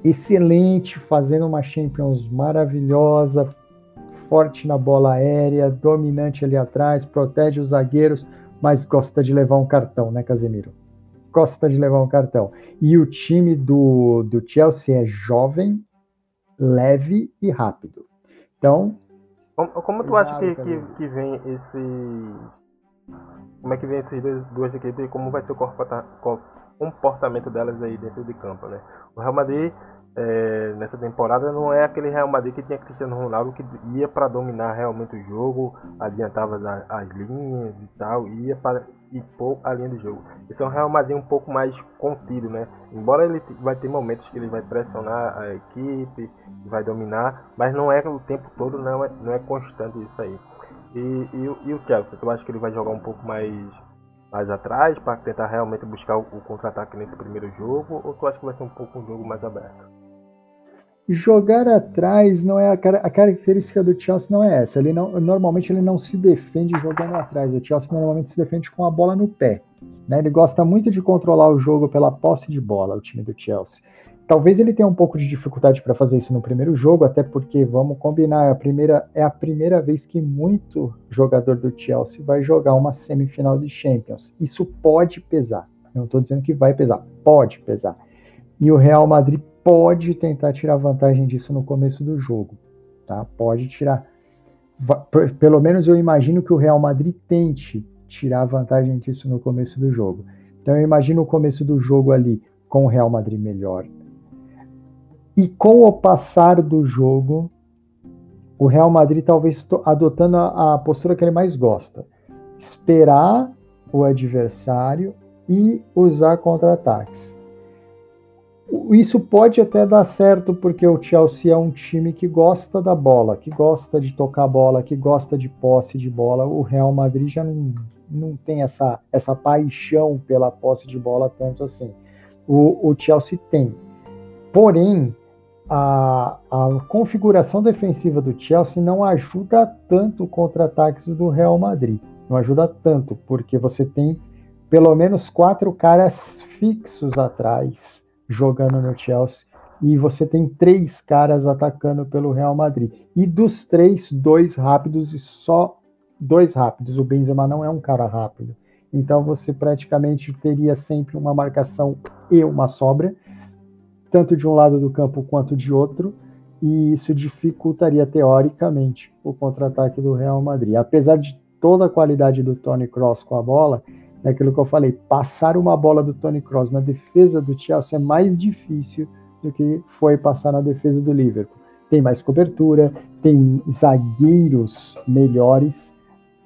excelente, fazendo uma Champions maravilhosa, forte na bola aérea, dominante ali atrás, protege os zagueiros, mas gosta de levar um cartão, né, Casemiro? Gosta de levar um cartão. E o time do, do Chelsea é jovem, leve e rápido. Então. Como, como tu acha que, que, que, vem esse. Como é que vem essas duas equipes e como vai ser o comportamento delas aí dentro de campo, né? O Real Madrid é, nessa temporada não é aquele Real Madrid que tinha Cristiano Ronaldo que ia para dominar realmente o jogo, adiantava as, as linhas e tal, ia para impor a linha de jogo. Esse é um Real Madrid um pouco mais contido, né? Embora ele vai ter momentos que ele vai pressionar a equipe, vai dominar, mas não é o tempo todo, não é, não é constante isso aí. E, e, e o Chelsea, tu acha que ele vai jogar um pouco mais mais atrás para tentar realmente buscar o, contra-ataque nesse primeiro jogo ou tu acha que vai ser um pouco um jogo mais aberto? jogar atrás não é a, a, característica do Chelsea não é essa. Ele não, normalmente ele não se defende jogando atrás. O Chelsea normalmente se defende com a bola no pé. Né? Ele gosta muito de controlar o jogo pela posse de bola, o time do Chelsea. Talvez ele tenha um pouco de dificuldade para fazer isso no primeiro jogo, até porque vamos combinar, é a primeira é a primeira vez que muito jogador do Chelsea vai jogar uma semifinal de Champions. Isso pode pesar. Não estou dizendo que vai pesar, pode pesar. E o Real Madrid pode tentar tirar vantagem disso no começo do jogo, tá? Pode tirar. Pelo menos eu imagino que o Real Madrid tente tirar vantagem disso no começo do jogo. Então eu imagino o começo do jogo ali com o Real Madrid melhor. E com o passar do jogo, o Real Madrid talvez adotando a, a postura que ele mais gosta: esperar o adversário e usar contra-ataques. Isso pode até dar certo, porque o Chelsea é um time que gosta da bola, que gosta de tocar bola, que gosta de posse de bola. O Real Madrid já não, não tem essa, essa paixão pela posse de bola tanto assim. O, o Chelsea tem. Porém, a, a configuração defensiva do Chelsea não ajuda tanto contra-ataques do Real Madrid. Não ajuda tanto, porque você tem pelo menos quatro caras fixos atrás jogando no Chelsea e você tem três caras atacando pelo Real Madrid. E dos três, dois rápidos e só dois rápidos. O Benzema não é um cara rápido. Então você praticamente teria sempre uma marcação e uma sobra, tanto de um lado do campo quanto de outro, e isso dificultaria teoricamente o contra-ataque do Real Madrid. Apesar de toda a qualidade do Tony Cross com a bola, é aquilo que eu falei, passar uma bola do Tony Cross na defesa do Chelsea é mais difícil do que foi passar na defesa do Liverpool. Tem mais cobertura, tem zagueiros melhores,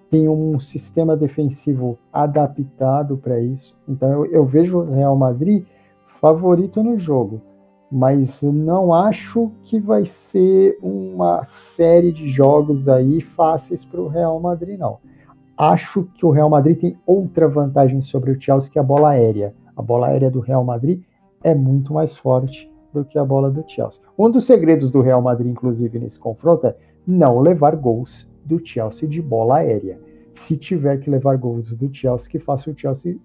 tem um sistema defensivo adaptado para isso. Então eu, eu vejo o Real Madrid favorito no jogo, mas não acho que vai ser uma série de jogos aí fáceis para o Real Madrid, não. Acho que o Real Madrid tem outra vantagem sobre o Chelsea, que é a bola aérea. A bola aérea do Real Madrid é muito mais forte do que a bola do Chelsea. Um dos segredos do Real Madrid, inclusive, nesse confronto é não levar gols do Chelsea de bola aérea. Se tiver que levar gols do Chelsea, que faça o Chelsea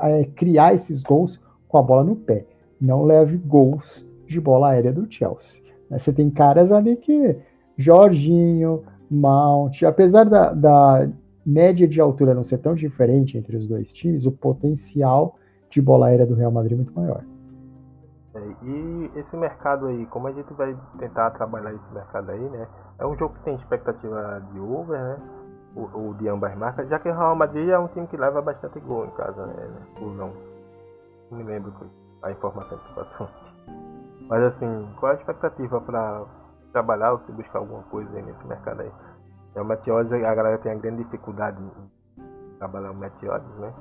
é, criar esses gols com a bola no pé. Não leve gols de bola aérea do Chelsea. Você tem caras ali que Jorginho, Mount, apesar da, da média de altura não ser tão diferente entre os dois times, o potencial de bola aérea do Real Madrid é muito maior. É, e esse mercado aí, como a gente vai tentar trabalhar esse mercado aí, né? É um jogo que tem expectativa de over, né? O, o de ambas marcas, já que o Real Madrid é um time que leva bastante gol em casa, né? Ou não. Não me lembro a informação que passou. Mas assim, qual é a expectativa para trabalhar ou se buscar alguma coisa aí nesse mercado aí. É o Meteodes, a galera tem a grande dificuldade em trabalhar o Meteodes, né?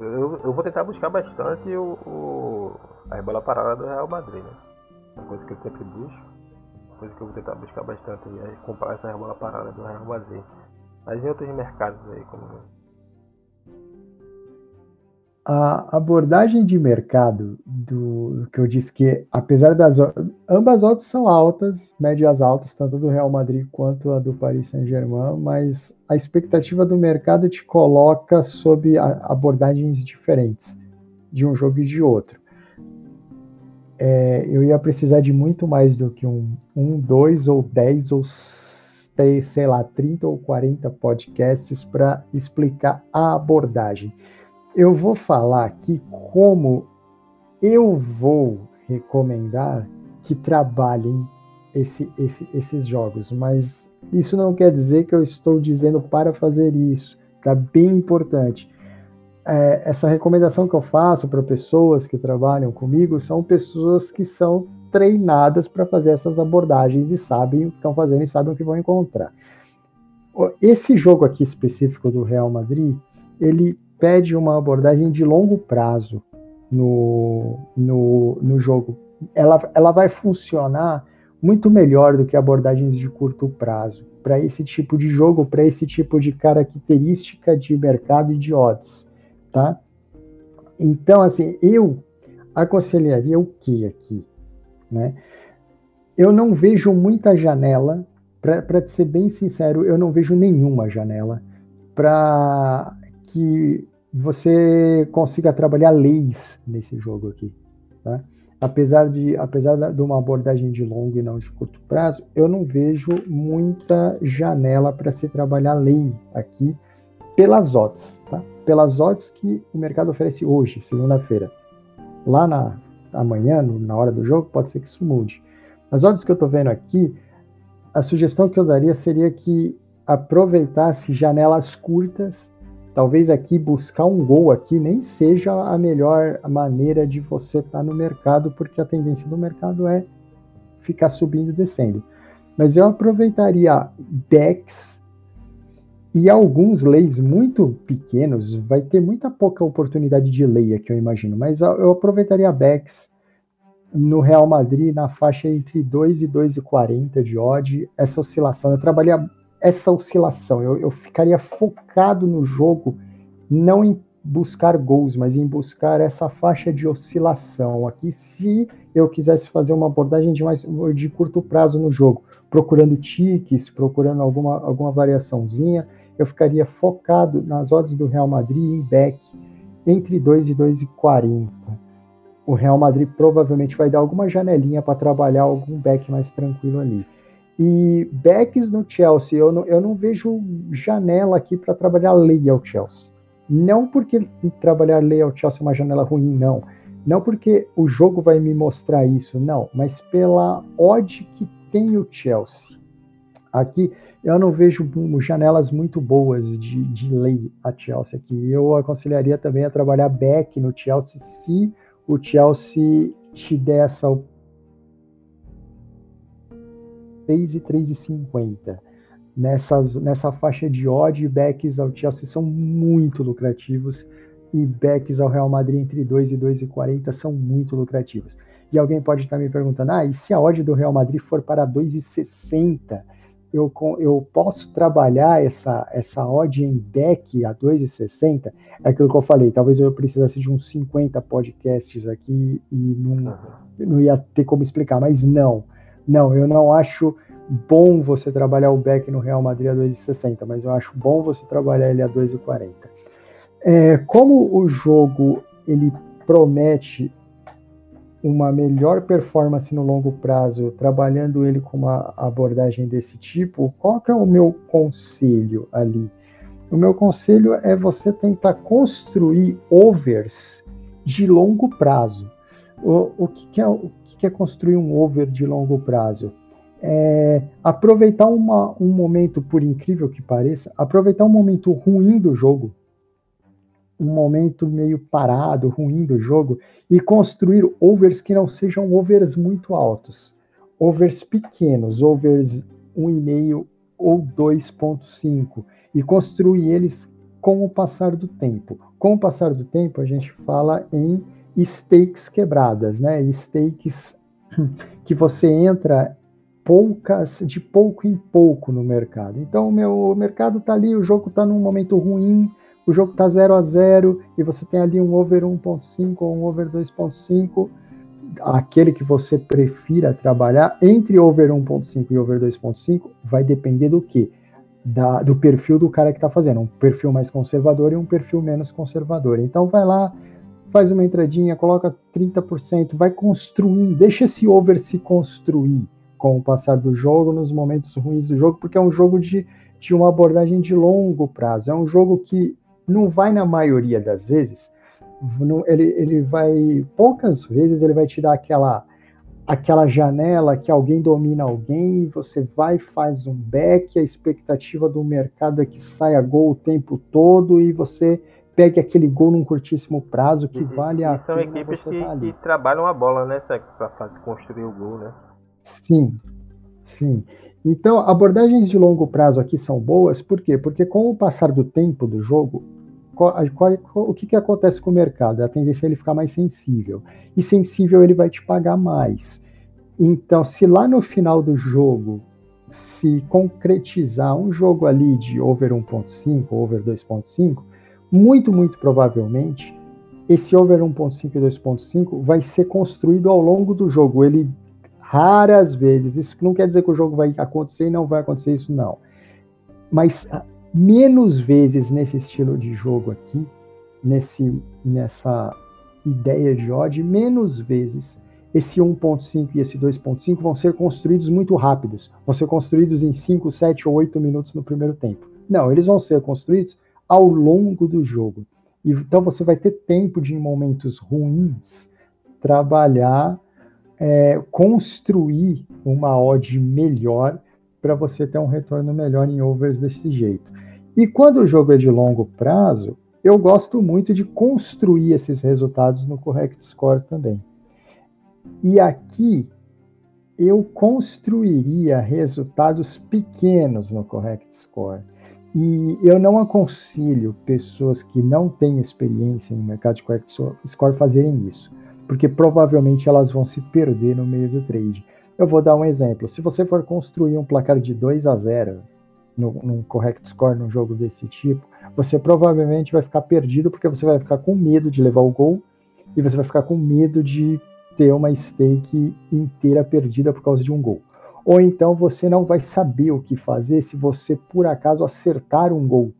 Eu, eu vou tentar buscar bastante o, o, a rebola parada do Real Madrid, né? Uma coisa que eu sempre busco, coisa que eu vou tentar buscar bastante é comprar essa rebola parada do Real Madrid. Mas em outros mercados aí, como a abordagem de mercado do que eu disse que, apesar das ambas odds são altas, médias altas, tanto do Real Madrid quanto a do Paris Saint-Germain, mas a expectativa do mercado te coloca sob abordagens diferentes de um jogo e de outro. É, eu ia precisar de muito mais do que um, um, dois ou dez ou sei lá, 30 ou 40 podcasts para explicar a abordagem eu vou falar aqui como eu vou recomendar que trabalhem esse, esse, esses jogos, mas isso não quer dizer que eu estou dizendo para fazer isso. Tá bem importante. É, essa recomendação que eu faço para pessoas que trabalham comigo são pessoas que são treinadas para fazer essas abordagens e sabem o que estão fazendo e sabem o que vão encontrar. Esse jogo aqui específico do Real Madrid, ele pede uma abordagem de longo prazo no, no, no jogo. Ela, ela vai funcionar muito melhor do que abordagens de curto prazo para esse tipo de jogo, para esse tipo de característica de mercado e de odds, tá? Então, assim, eu aconselharia o que aqui? Né? Eu não vejo muita janela, para ser bem sincero, eu não vejo nenhuma janela para que você consiga trabalhar leis nesse jogo aqui. Tá? Apesar, de, apesar de uma abordagem de longo e não de curto prazo, eu não vejo muita janela para se trabalhar lei aqui pelas odds, tá? pelas odds que o mercado oferece hoje, segunda-feira. Lá na, amanhã, na hora do jogo, pode ser que isso mude. As odds que eu estou vendo aqui, a sugestão que eu daria seria que aproveitasse janelas curtas, talvez aqui buscar um gol aqui nem seja a melhor maneira de você estar tá no mercado, porque a tendência do mercado é ficar subindo e descendo. Mas eu aproveitaria decks e alguns leis muito pequenos, vai ter muita pouca oportunidade de lei aqui, eu imagino, mas eu aproveitaria backs no Real Madrid na faixa entre 2 e 2,40 de odd, essa oscilação, eu trabalharia essa oscilação, eu, eu ficaria focado no jogo, não em buscar gols, mas em buscar essa faixa de oscilação aqui, se eu quisesse fazer uma abordagem de mais de curto prazo no jogo, procurando tiques, procurando alguma, alguma variaçãozinha, eu ficaria focado nas odds do Real Madrid em back entre 2 e 2,40. O Real Madrid provavelmente vai dar alguma janelinha para trabalhar algum back mais tranquilo ali. E backs no Chelsea, eu não, eu não vejo janela aqui para trabalhar lei ao Chelsea. Não porque trabalhar lei ao Chelsea é uma janela ruim, não. Não porque o jogo vai me mostrar isso, não. Mas pela odd que tem o Chelsea. Aqui eu não vejo janelas muito boas de, de lei a Chelsea aqui. Eu aconselharia também a trabalhar back no Chelsea se o Chelsea te der essa 3 e 3,50. Nessas, nessa faixa de odd, backs ao Chelsea são muito lucrativos e backs ao Real Madrid entre 2 e 2,40 são muito lucrativos. E alguém pode estar me perguntando: ah, e se a odd do Real Madrid for para 2,60? eu, eu posso trabalhar essa, essa odd em deck a 2,60, é aquilo que eu falei, talvez eu precisasse de uns 50 podcasts aqui e não, não ia ter como explicar, mas não, não, eu não acho bom você trabalhar o back no Real Madrid a 2,60, mas eu acho bom você trabalhar ele a 2,40. É, como o jogo ele promete uma melhor performance no longo prazo, trabalhando ele com uma abordagem desse tipo, qual que é o meu conselho ali? O meu conselho é você tentar construir overs de longo prazo. O, o, que, é, o que é construir um over de longo prazo? É aproveitar uma, um momento, por incrível que pareça, aproveitar um momento ruim do jogo um momento meio parado, ruim do jogo, e construir overs que não sejam overs muito altos. Overs pequenos, overs 1,5 ou 2,5, e construir eles com o passar do tempo. Com o passar do tempo, a gente fala em stakes quebradas, né? Stakes que você entra poucas, de pouco em pouco no mercado. Então, o meu mercado está ali, o jogo está num momento ruim, o jogo está 0 a 0 e você tem ali um over 1.5 ou um over 2.5, aquele que você prefira trabalhar entre over 1.5 e over 2.5 vai depender do que? Da, do perfil do cara que está fazendo, um perfil mais conservador e um perfil menos conservador. Então vai lá, faz uma entradinha, coloca 30%, vai construindo, deixa esse over se construir com o passar do jogo, nos momentos ruins do jogo, porque é um jogo de, de uma abordagem de longo prazo. É um jogo que não vai na maioria das vezes, não, ele, ele vai, poucas vezes ele vai te dar aquela aquela janela que alguém domina alguém, você vai e faz um back, a expectativa do mercado é que saia gol o tempo todo e você pegue aquele gol num curtíssimo prazo que e, vale a e são pena equipes que, tá que, trabalham a bola, né, para fazer construir o gol, né? Sim, sim. Então, abordagens de longo prazo aqui são boas, por quê? Porque com o passar do tempo do jogo, qual, qual, o que, que acontece com o mercado? A tendência é ele ficar mais sensível. E sensível ele vai te pagar mais. Então, se lá no final do jogo se concretizar um jogo ali de over 1.5, over 2.5, muito, muito provavelmente esse over 1.5 e 2.5 vai ser construído ao longo do jogo. Ele raras vezes, isso não quer dizer que o jogo vai acontecer e não vai acontecer isso não. Mas menos vezes nesse estilo de jogo aqui, nesse, nessa ideia de odd, menos vezes esse 1.5 e esse 2.5 vão ser construídos muito rápidos, vão ser construídos em 5, 7 ou 8 minutos no primeiro tempo. Não, eles vão ser construídos ao longo do jogo. Então você vai ter tempo de, em momentos ruins, trabalhar, é, construir uma odd melhor para você ter um retorno melhor em overs desse jeito. E quando o jogo é de longo prazo, eu gosto muito de construir esses resultados no Correct Score também. E aqui eu construiria resultados pequenos no Correct Score. E eu não aconselho pessoas que não têm experiência no mercado de Correct Score fazerem isso, porque provavelmente elas vão se perder no meio do trade. Eu vou dar um exemplo. Se você for construir um placar de 2 a 0 no, num correct score num jogo desse tipo, você provavelmente vai ficar perdido porque você vai ficar com medo de levar o gol e você vai ficar com medo de ter uma stake inteira perdida por causa de um gol. Ou então você não vai saber o que fazer se você por acaso acertar um gol.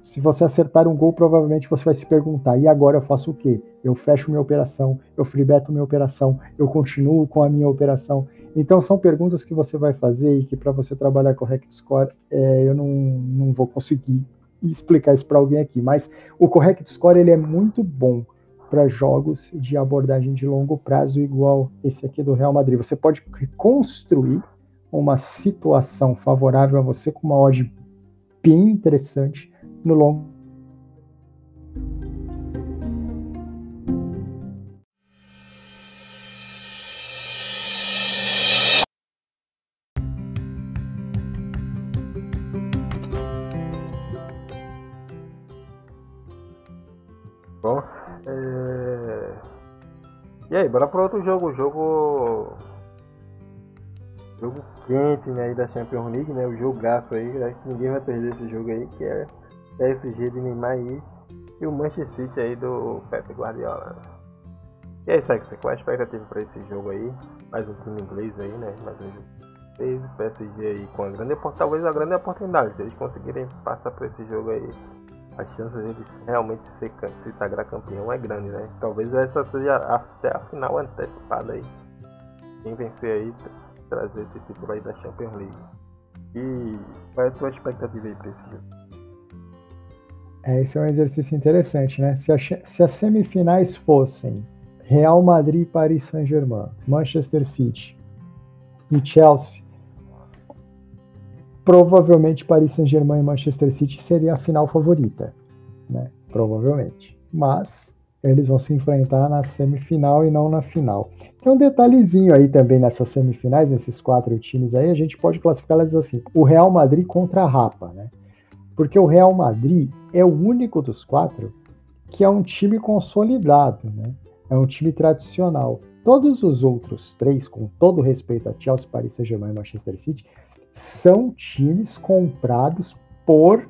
Se você acertar um gol, provavelmente você vai se perguntar: e agora eu faço o quê? Eu fecho minha operação, eu freebeto minha operação, eu continuo com a minha operação. Então são perguntas que você vai fazer e que para você trabalhar com o Correct Score é, eu não, não vou conseguir explicar isso para alguém aqui, mas o Correct Score ele é muito bom para jogos de abordagem de longo prazo igual esse aqui do Real Madrid. Você pode reconstruir uma situação favorável a você com uma odd bem interessante no longo E aí, bora para outro jogo, jogo jogo quente né, aí da Champions League, né? O jogaço aí, né, que ninguém vai perder esse jogo aí, que é PSG de Neymar aí e o Manchester City aí do Pep Guardiola. E aí, Sex, qual é a expectativa para esse jogo aí? Mais um time inglês aí, né? Mais um jogo. PSG aí com a grande talvez a grande oportunidade, se eles conseguirem passar por esse jogo aí a chance de ele realmente se sagrar campeão é grande, né? Talvez essa seja até a final antecipada aí. Quem vencer aí, trazer esse título aí da Champions League. E qual é a tua expectativa aí para? É, esse é um exercício interessante, né? Se, a, se as semifinais fossem Real Madrid, Paris Saint-Germain, Manchester City e Chelsea, provavelmente Paris Saint-Germain e Manchester City seria a final favorita, né? Provavelmente. Mas eles vão se enfrentar na semifinal e não na final. Tem um detalhezinho aí também nessas semifinais, nesses quatro times aí, a gente pode classificá-las assim: o Real Madrid contra a Rapa, né? Porque o Real Madrid é o único dos quatro que é um time consolidado, né? É um time tradicional. Todos os outros três, com todo respeito a Chelsea, Paris Saint-Germain e Manchester City, são times comprados por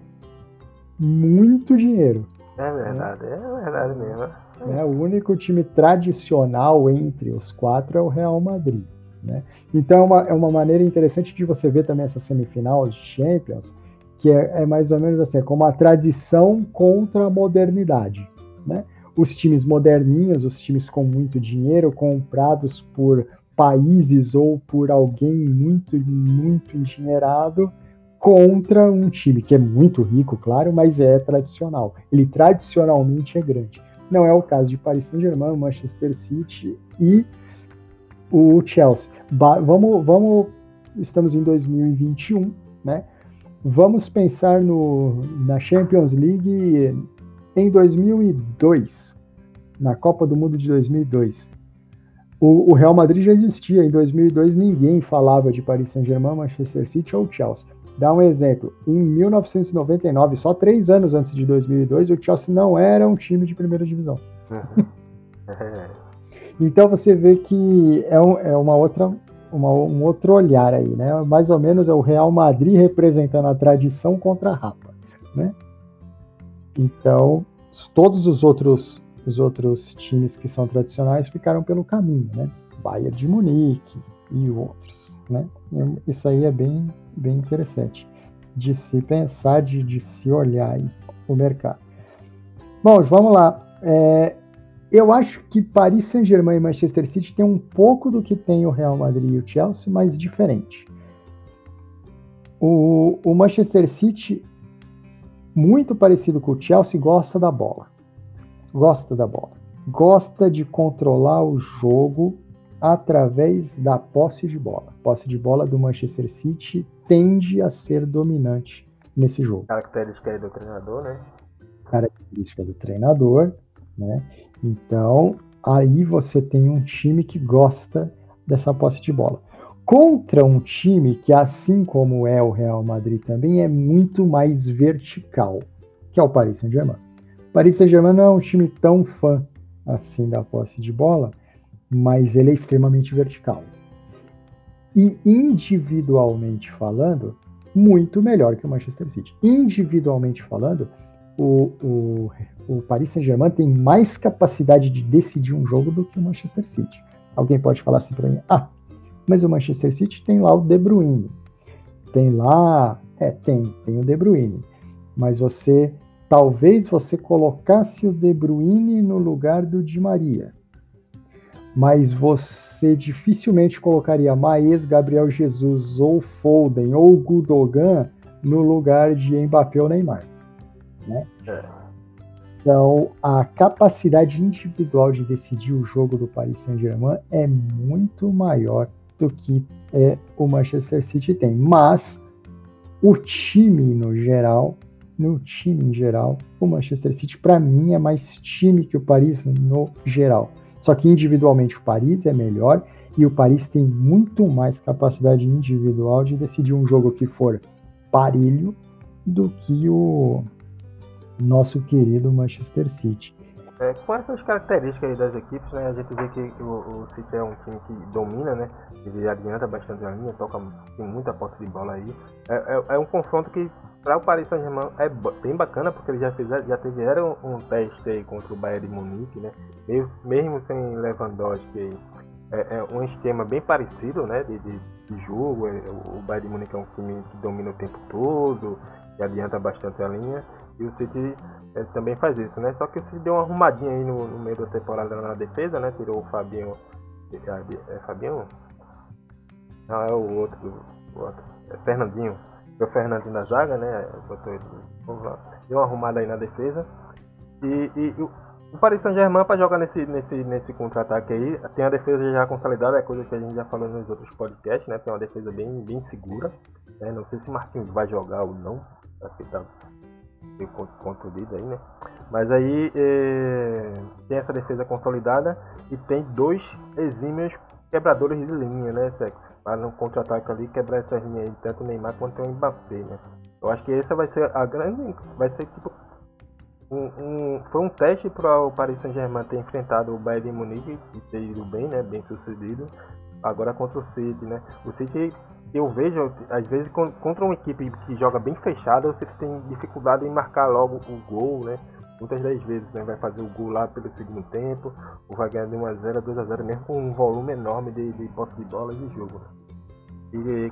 muito dinheiro. É verdade, é verdade mesmo. É, o único time tradicional entre os quatro é o Real Madrid. Né? Então é uma, é uma maneira interessante de você ver também essa semifinal de Champions, que é, é mais ou menos assim, é como a tradição contra a modernidade. Né? Os times moderninhos, os times com muito dinheiro, comprados por países ou por alguém muito, muito endinheirado contra um time que é muito rico, claro, mas é tradicional. Ele tradicionalmente é grande. Não é o caso de Paris Saint-Germain, Manchester City e o Chelsea. Ba vamos, vamos, estamos em 2021, né? Vamos pensar no, na Champions League em 2002, na Copa do Mundo de 2002. O, o Real Madrid já existia. Em 2002, ninguém falava de Paris Saint-Germain, Manchester City ou Chelsea. Dá um exemplo. Em 1999, só três anos antes de 2002, o Chelsea não era um time de primeira divisão. então você vê que é, um, é uma outra, uma, um outro olhar aí, né? Mais ou menos é o Real Madrid representando a tradição contra a rapa, né? Então todos os outros os outros times que são tradicionais ficaram pelo caminho, né? Bayern de Munique e outros, né? Isso aí é bem bem interessante de se pensar, de, de se olhar o mercado. Bom, vamos lá. É, eu acho que Paris Saint-Germain e Manchester City tem um pouco do que tem o Real Madrid e o Chelsea, mas diferente. O, o Manchester City, muito parecido com o Chelsea, gosta da bola. Gosta da bola. Gosta de controlar o jogo através da posse de bola. Posse de bola do Manchester City tende a ser dominante nesse jogo. Característica do treinador, né? Característica do treinador, né? Então, aí você tem um time que gosta dessa posse de bola. Contra um time que, assim como é o Real Madrid também, é muito mais vertical, que é o Paris Saint-Germain. Paris Saint-Germain não é um time tão fã assim da posse de bola, mas ele é extremamente vertical. E individualmente falando, muito melhor que o Manchester City. Individualmente falando, o, o, o Paris Saint-Germain tem mais capacidade de decidir um jogo do que o Manchester City. Alguém pode falar assim para mim: ah, mas o Manchester City tem lá o De Bruyne. Tem lá. É, tem, tem o De Bruyne. Mas você. Talvez você colocasse o De Bruyne no lugar do Di Maria mas você dificilmente colocaria Maes, Gabriel Jesus ou Foden ou Gudogan no lugar de Mbappé ou Neymar, né? É. Então, a capacidade individual de decidir o jogo do Paris Saint-Germain é muito maior do que é, o Manchester City tem. Mas o time no geral, no time em geral, o Manchester City para mim é mais time que o Paris no geral. Só que individualmente o Paris é melhor e o Paris tem muito mais capacidade individual de decidir um jogo que for parelho do que o nosso querido Manchester City. É, com essas características das equipes, né, a gente vê que o, o City é um time que domina, né? Ele adianta bastante a linha, toca, tem muita posse de bola aí. É, é, é um confronto que para o Paris Saint-Germain é bem bacana porque eles já fizeram, já tiveram um teste aí contra o Bayern de Munique, né? Mesmo, mesmo sem Lewandowski, é, é, um esquema bem parecido, né? De, de, de jogo. É, o Bayern de Munique é um time que domina o tempo todo, que adianta bastante a linha. E o City é, também faz isso, né? Só que o City deu uma arrumadinha aí no, no meio da temporada na defesa, né? Tirou o Fabinho. É, é Fabinho? Não, é o outro. O outro. É Fernandinho o Fernandinho na zaga, né? Botou ele, deu uma arrumada aí na defesa. E, e o, o Paris Saint-Germain para jogar nesse, nesse, nesse contra-ataque aí, tem a defesa já consolidada, é coisa que a gente já falou nos outros podcasts, né? Tem uma defesa bem, bem segura. Né? Não sei se Marquinhos vai jogar ou não. Acho que tá contundido aí, né? Mas aí é, tem essa defesa consolidada e tem dois exímios quebradores de linha, né, Sexo? para no contra-ataque ali quebrar essa linha aí, tanto o Neymar quanto o Mbappé, né? Eu acho que essa vai ser a grande. Vai ser tipo. Um, um foi um teste para o Paris Saint-Germain ter enfrentado o Bayern de Munique e ter ido bem, né? Bem sucedido. Agora contra o City, né? O City eu vejo, às vezes, contra uma equipe que joga bem fechada, você tem dificuldade em marcar logo o gol, né? muitas das vezes né, vai fazer o gol lá pelo segundo tempo, ou vai ganhar de 1x0, 2x0, mesmo com um volume enorme de, de posse de bola de jogo. E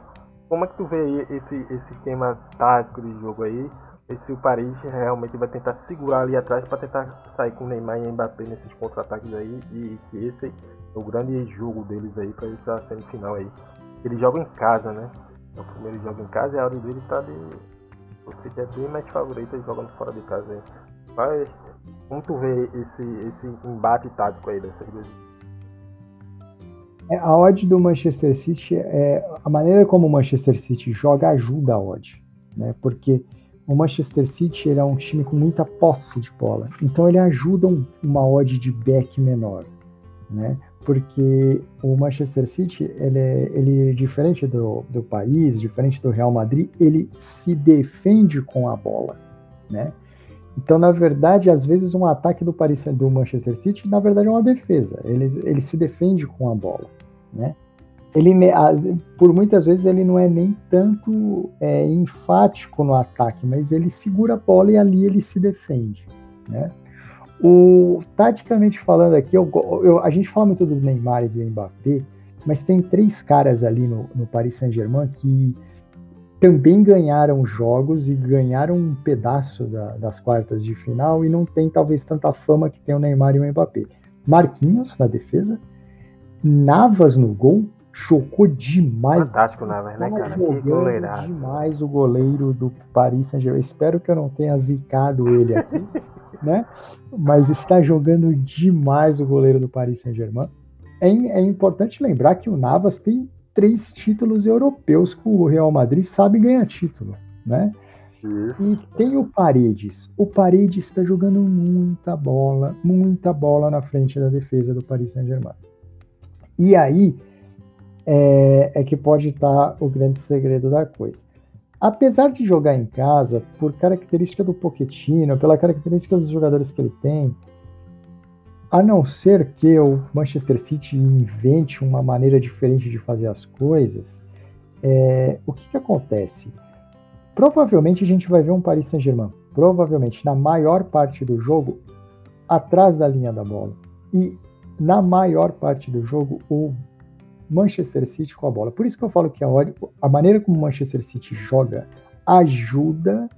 como é que tu vê esse, esse esquema tático de jogo aí? Se o Paris realmente vai tentar segurar ali atrás para tentar sair com Neymar e Mbappé nesses contra-ataques aí, e se esse é o grande jogo deles aí para essa semifinal aí. Eles jogam em casa, né? É o primeiro jogo em casa e a hora dele tá de. Você é bem mais favorito jogando fora de casa aí. Mas como tu vê esse, esse embate tático aí dessas duas? É, a odd do Manchester City, é, a maneira como o Manchester City joga ajuda a odd, né? Porque o Manchester City é um time com muita posse de bola, então ele ajuda um, uma odd de back menor, né? Porque o Manchester City, ele, é, ele diferente do, do Paris, diferente do Real Madrid, ele se defende com a bola, né? Então, na verdade, às vezes um ataque do Paris do Manchester City, na verdade, é uma defesa. Ele, ele se defende com a bola, né? Ele, por muitas vezes, ele não é nem tanto é, enfático no ataque, mas ele segura a bola e ali ele se defende, né? O, taticamente falando aqui, eu, eu, a gente fala muito do Neymar e do Mbappé, mas tem três caras ali no, no Paris Saint-Germain que também ganharam jogos e ganharam um pedaço da, das quartas de final e não tem talvez tanta fama que tem o Neymar e o Mbappé. Marquinhos na defesa, Navas no gol, chocou demais. Fantástico Navas, né, cara? Que goleiraço. demais o goleiro do Paris Saint-Germain. Espero que eu não tenha zicado ele aqui, né? Mas está jogando demais o goleiro do Paris Saint-Germain. É, é importante lembrar que o Navas tem três títulos europeus que o Real Madrid sabe ganhar título, né? Isso. E tem o Paredes. O Paredes está jogando muita bola, muita bola na frente da defesa do Paris Saint-Germain. E aí é, é que pode estar o grande segredo da coisa. Apesar de jogar em casa, por característica do Pochettino, pela característica dos jogadores que ele tem, a não ser que o Manchester City invente uma maneira diferente de fazer as coisas, é, o que, que acontece? Provavelmente a gente vai ver um Paris Saint-Germain, provavelmente na maior parte do jogo, atrás da linha da bola. E na maior parte do jogo, o Manchester City com a bola. Por isso que eu falo que a, a maneira como o Manchester City joga ajuda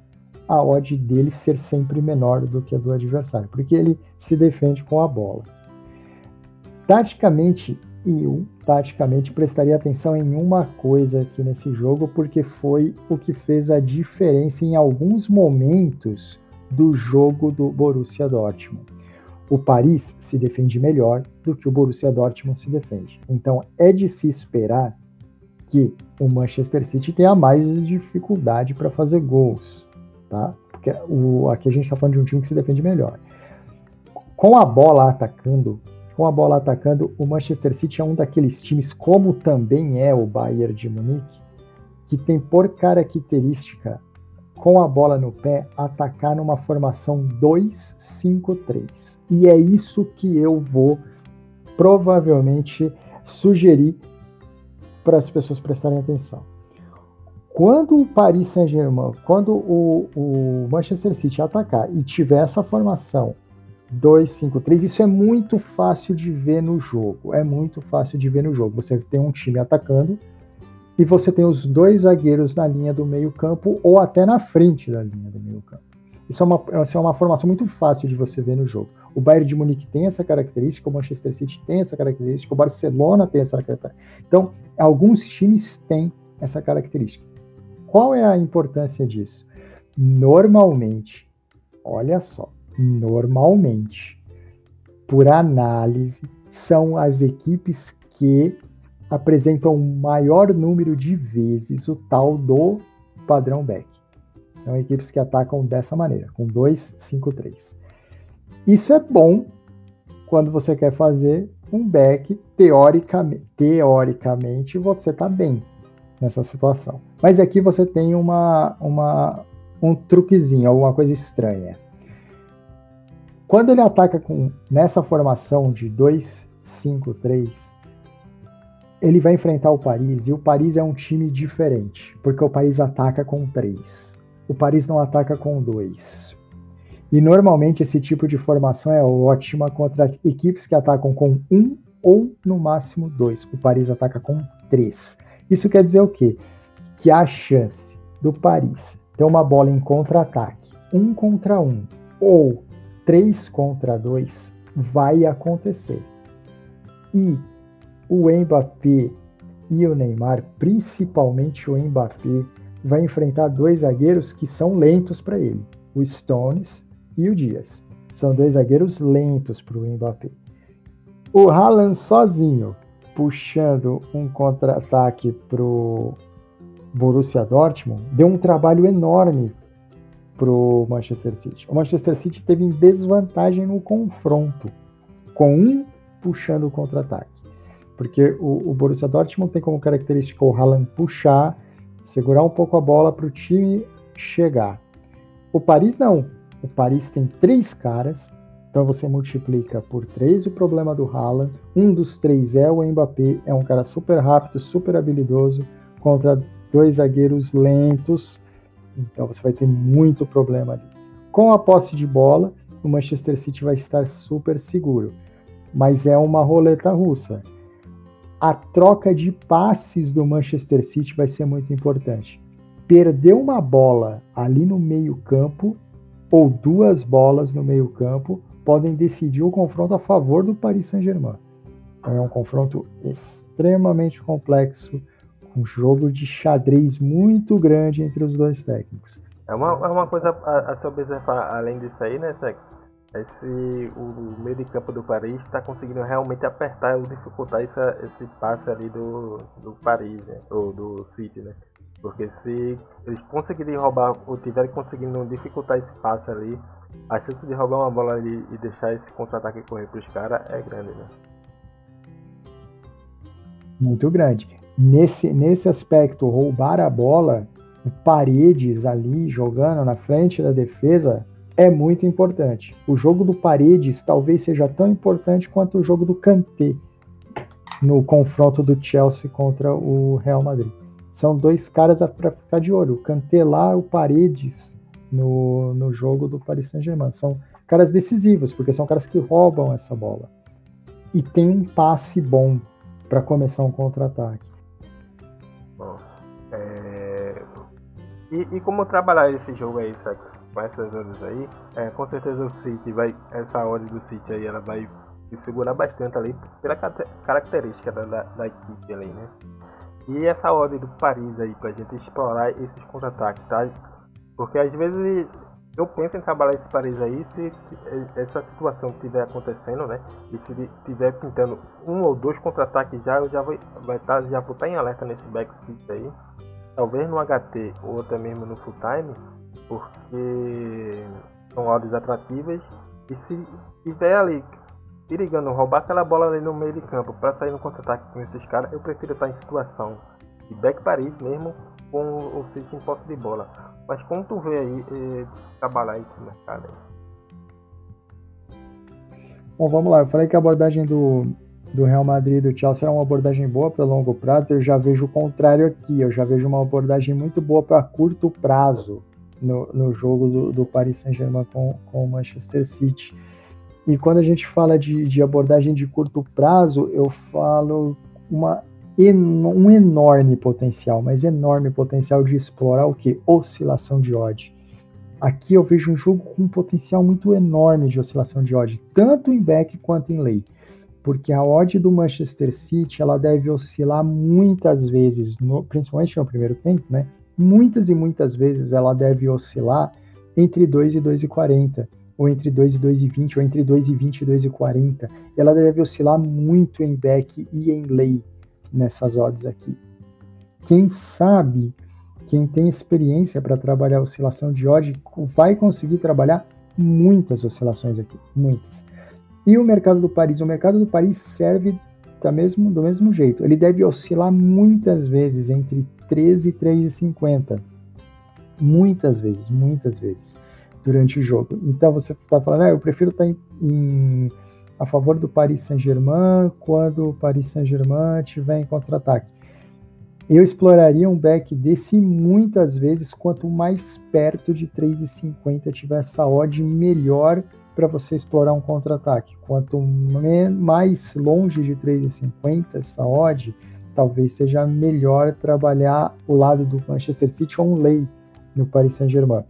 a odd dele ser sempre menor do que a do adversário, porque ele se defende com a bola. Taticamente, eu taticamente prestaria atenção em uma coisa aqui nesse jogo, porque foi o que fez a diferença em alguns momentos do jogo do Borussia Dortmund. O Paris se defende melhor do que o Borussia Dortmund se defende. Então é de se esperar que o Manchester City tenha mais dificuldade para fazer gols tá? Porque o, aqui a gente está falando de um time que se defende melhor. Com a bola atacando, com a bola atacando, o Manchester City é um daqueles times, como também é o Bayern de Munique, que tem por característica, com a bola no pé, atacar numa formação 2-5-3. E é isso que eu vou provavelmente sugerir para as pessoas prestarem atenção. Quando o Paris Saint-Germain, quando o, o, Manchester City atacar e tiver essa formação 2-5-3, isso é muito fácil de ver no jogo. É muito fácil de ver no jogo. Você tem um time atacando e você tem os dois zagueiros na linha do meio-campo ou até na frente da linha do meio-campo. Isso, é uma, isso é uma formação muito fácil de você ver no jogo. O Bayern de Munique tem essa característica, o Manchester City tem essa característica, o Barcelona tem essa característica. Então, alguns times têm essa característica. Qual é a importância disso? Normalmente, olha só, normalmente, por análise, são as equipes que apresentam maior número de vezes o tal do padrão back. São equipes que atacam dessa maneira, com 2, 5, 3. Isso é bom quando você quer fazer um back, teoricamente, teoricamente você está bem nessa situação. Mas aqui você tem uma, uma, um truquezinho, alguma coisa estranha. Quando ele ataca com nessa formação de 2, 5, 3, ele vai enfrentar o Paris e o Paris é um time diferente, porque o Paris ataca com 3. O Paris não ataca com 2. E normalmente esse tipo de formação é ótima contra equipes que atacam com 1 um, ou no máximo 2. O Paris ataca com 3. Isso quer dizer o quê? Que a chance do Paris ter uma bola em contra-ataque, um contra um, ou três contra dois, vai acontecer. E o Mbappé e o Neymar, principalmente o Mbappé, vai enfrentar dois zagueiros que são lentos para ele, o Stones e o Dias. São dois zagueiros lentos para o Mbappé. O Haaland sozinho puxando um contra-ataque pro Borussia Dortmund, deu um trabalho enorme pro Manchester City. O Manchester City teve em desvantagem no confronto, com um puxando o contra-ataque. Porque o, o, Borussia Dortmund tem como característica o Haaland puxar, segurar um pouco a bola para o time chegar. O Paris não. O Paris tem três caras, então você multiplica por três o problema do Haaland. Um dos três é o Mbappé, é um cara super rápido, super habilidoso, contra dois zagueiros lentos. Então você vai ter muito problema ali. Com a posse de bola, o Manchester City vai estar super seguro. Mas é uma roleta russa. A troca de passes do Manchester City vai ser muito importante. Perder uma bola ali no meio-campo ou duas bolas no meio-campo podem decidir o confronto a favor do Paris Saint-Germain. Então, é um confronto extremamente complexo, um jogo de xadrez muito grande entre os dois técnicos. É uma, é uma coisa a, a se observar além disso aí, né, Sex? Se o meio de campo do Paris está conseguindo realmente apertar ou dificultar essa, esse passe ali do, do Paris, né? ou do City, né? Porque se eles conseguirem roubar ou tiverem conseguindo dificultar esse passe ali, a chance de roubar uma bola ali e deixar esse contra-ataque correr para os caras é grande, né? Muito grande nesse, nesse aspecto, roubar a bola, Paredes ali jogando na frente da defesa é muito importante. O jogo do Paredes talvez seja tão importante quanto o jogo do Kanté no confronto do Chelsea contra o Real Madrid. São dois caras para ficar de olho. O Kanté lá, o Paredes no, no jogo do Paris Saint-Germain. São caras decisivos, porque são caras que roubam essa bola. E tem um passe bom para começar um contra-ataque. E, e, como trabalhar esse jogo aí, Sex, com essas horas aí, é, com certeza o City vai. Essa hora do City aí, ela vai segurar bastante ali pela característica da, da, da equipe ali, né? E essa ordem do Paris aí, pra gente explorar esses contra-ataques, tá? Porque às vezes eu penso em trabalhar esse Paris aí se essa situação estiver acontecendo, né? E se estiver pintando um ou dois contra-ataques já, eu já vou, vai estar, tá, já vou tá em alerta nesse back aí talvez no HT ou até mesmo no full time, porque são odds atrativas e se tiver ali perigando roubar aquela bola ali no meio de campo para sair no contra-ataque com esses caras, eu prefiro estar em situação de back Paris mesmo com o City em posse de bola. Mas como tu vê aí eh, trabalhar esse mercado aí? Bom, vamos lá. Eu falei que a abordagem do, do Real Madrid e do Chelsea é uma abordagem boa para longo prazo, eu já vejo o contrário aqui. Eu já vejo uma abordagem muito boa para curto prazo no, no jogo do, do Paris Saint-Germain com, com o Manchester City. E quando a gente fala de, de abordagem de curto prazo, eu falo uma, um enorme potencial, mas enorme potencial de explorar o que? Oscilação de odd. Aqui eu vejo um jogo com um potencial muito enorme de oscilação de odd, tanto em back quanto em lay porque a odd do Manchester City ela deve oscilar muitas vezes, no, principalmente no primeiro tempo, né? Muitas e muitas vezes ela deve oscilar entre 2 e 2,40, ou entre 2 e 2,20, ou entre 2,20 e 2,40. Ela deve oscilar muito em back e em lay nessas odds aqui. Quem sabe, quem tem experiência para trabalhar oscilação de odd, vai conseguir trabalhar muitas oscilações aqui, muitas. E o mercado do Paris? O mercado do Paris serve da mesmo, do mesmo jeito. Ele deve oscilar muitas vezes entre 13 e 3,50. Muitas vezes, muitas vezes durante o jogo. Então você está falando, ah, eu prefiro estar tá em, em, a favor do Paris Saint-Germain quando o Paris Saint-Germain estiver em contra-ataque. Eu exploraria um back desse muitas vezes, quanto mais perto de 3,50 tiver essa odd, melhor para você explorar um contra-ataque. Quanto mais longe de 3,50 essa odd, talvez seja melhor trabalhar o lado do Manchester City ou um lay no Paris Saint-Germain.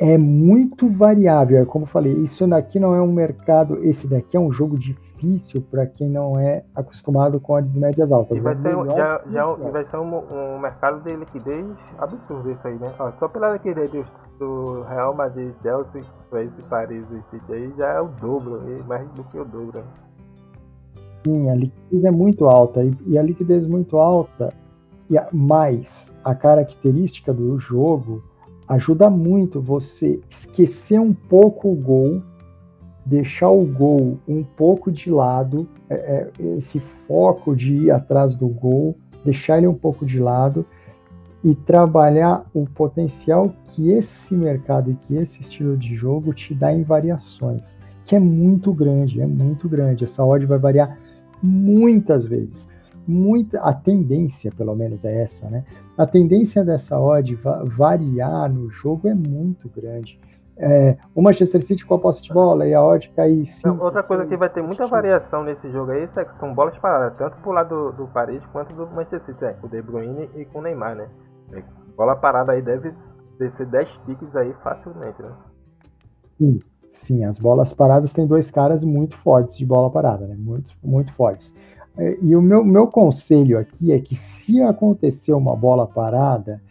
É muito variável, é como eu falei, isso daqui não é um mercado, esse daqui é um jogo difícil para quem não é acostumado com odds médias altas. E vai, é ser, já, já, vai ser um, um, mercado de liquidez absurdo isso aí, né? Ó, só pela liquidez do Real Madrid, Chelsea, esse Paris e City aí já é o dobro, mais do que o dobro. Sim, a liquidez é muito alta. E, e a liquidez muito alta, e a, mais a característica do jogo, ajuda muito você esquecer um pouco o gol, deixar o gol um pouco de lado, é, é, esse foco de ir atrás do gol, deixar ele um pouco de lado e trabalhar o potencial que esse mercado e que esse estilo de jogo te dá em variações, que é muito grande, é muito grande. Essa odd vai variar muitas vezes. Muita, a tendência, pelo menos, é essa, né? A tendência dessa odd va variar no jogo é muito grande. É, o Manchester City com a posse de bola e a odd cair Não, Outra coisa que vai ter muita variação nesse jogo aí é que são bolas paradas, tanto pro lado do, do Paris quanto do Manchester City, é, com o De Bruyne e com o Neymar, né? Bola parada aí deve descer 10 ticks aí facilmente, né? Sim, sim, as bolas paradas tem dois caras muito fortes de bola parada, né? Muito, muito fortes. É, e o meu, meu conselho aqui é que se acontecer uma bola parada,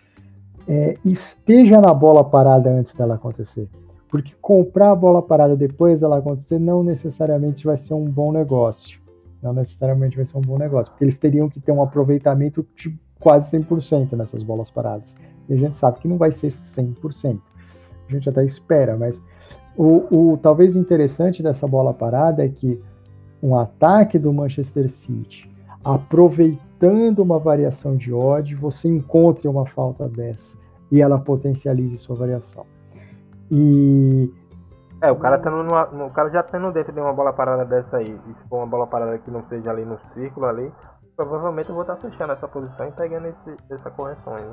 é, esteja na bola parada antes dela acontecer. Porque comprar a bola parada depois dela acontecer não necessariamente vai ser um bom negócio. Não necessariamente vai ser um bom negócio, porque eles teriam que ter um aproveitamento de quase 100% nessas bolas paradas. E a gente sabe que não vai ser 100%. A gente até espera, mas o, o talvez interessante dessa bola parada é que um ataque do Manchester City, aproveitando uma variação de odd, você encontre uma falta dessa e ela potencialize sua variação. E é, o cara tá no, o cara já tendo dentro de uma bola parada dessa aí, e se for uma bola parada que não seja ali no círculo ali, provavelmente eu vou estar fechando essa posição e pegando esse, essa correção aí.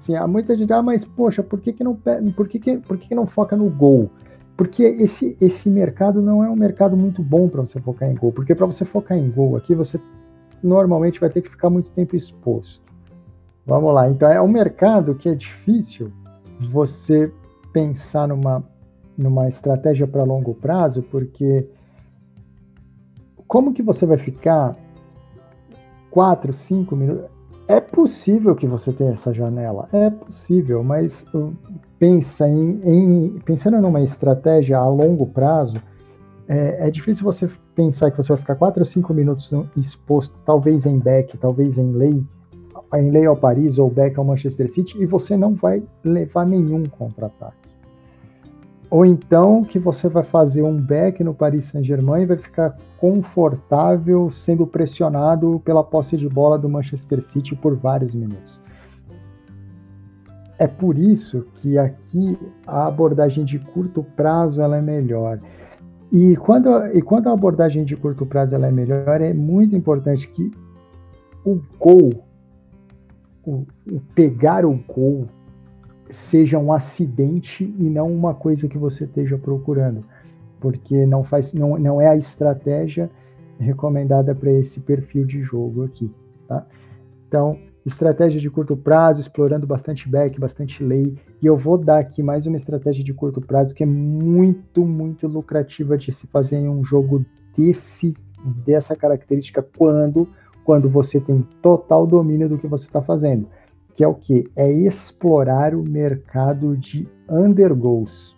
Sim, há muita gente, ah, mas poxa, por que, que não por que, que, por que, que não foca no gol? Porque esse, esse mercado não é um mercado muito bom para você focar em gol. Porque para você focar em gol aqui, você normalmente vai ter que ficar muito tempo exposto. Vamos lá, então é um mercado que é difícil você pensar numa, numa estratégia para longo prazo, porque como que você vai ficar 4, 5 minutos. É possível que você tenha essa janela, é possível, mas uh, pensa em, em pensando numa estratégia a longo prazo, é, é, difícil você pensar que você vai ficar 4 ou 5 minutos exposto, talvez em back, talvez em lei, em lei ao Paris ou back ao Manchester City, e você não vai levar nenhum contra-ataque. Ou então que você vai fazer um back no Paris Saint-Germain e vai ficar confortável sendo pressionado pela posse de bola do Manchester City por vários minutos. É por isso que aqui a abordagem de curto prazo ela é melhor. E quando, e quando a abordagem de curto prazo ela é melhor, é muito importante que o gol, o, o pegar o gol, seja um acidente e não uma coisa que você esteja procurando, porque não faz, não, não é a estratégia recomendada para esse perfil de jogo aqui, tá? Então, estratégia de curto prazo, explorando bastante back, bastante lay, e eu vou dar aqui mais uma estratégia de curto prazo que é muito, muito lucrativa de se fazer em um jogo desse, dessa característica quando, quando você tem total domínio do que você está fazendo que é o que? É explorar o mercado de undergoals,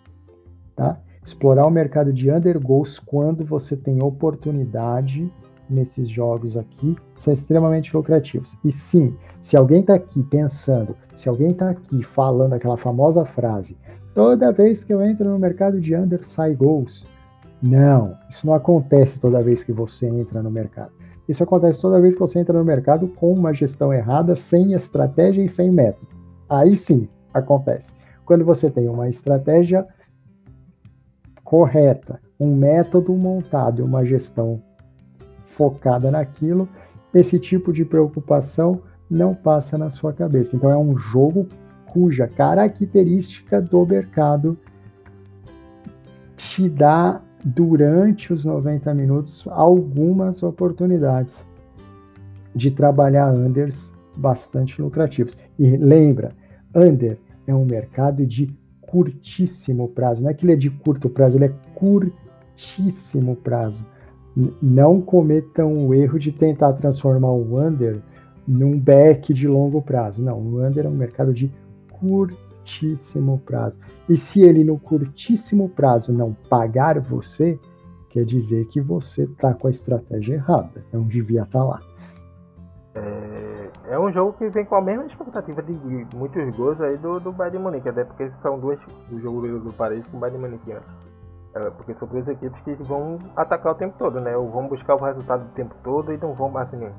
tá? Explorar o mercado de undergoals quando você tem oportunidade nesses jogos aqui, são extremamente lucrativos. E sim, se alguém está aqui pensando, se alguém está aqui falando aquela famosa frase, toda vez que eu entro no mercado de under, sai goals. Não, isso não acontece toda vez que você entra no mercado. Isso acontece toda vez que você entra no mercado com uma gestão errada, sem estratégia e sem método. Aí sim acontece. Quando você tem uma estratégia correta, um método montado e uma gestão focada naquilo, esse tipo de preocupação não passa na sua cabeça. Então é um jogo cuja característica do mercado te dá durante os 90 minutos algumas oportunidades de trabalhar unders bastante lucrativos. E lembra, under é um mercado de curtíssimo prazo, não é que ele é de curto prazo, ele é curtíssimo prazo. Não cometam o erro de tentar transformar o under num back de longo prazo. Não, o under é um mercado de curtíssimo curtíssimo prazo. E se ele no curtíssimo prazo não pagar você, quer dizer que você tá com a estratégia errada. Não devia estar tá lá. É, é, um jogo que vem com a mesma expectativa de muitos gols aí do, do Bayern de Munique, até porque são duas do jogo do Paris com o Bayern de Munique antes. É, porque são duas equipes que vão atacar o tempo todo, né? Ou vão buscar o resultado o tempo todo e não vão assim,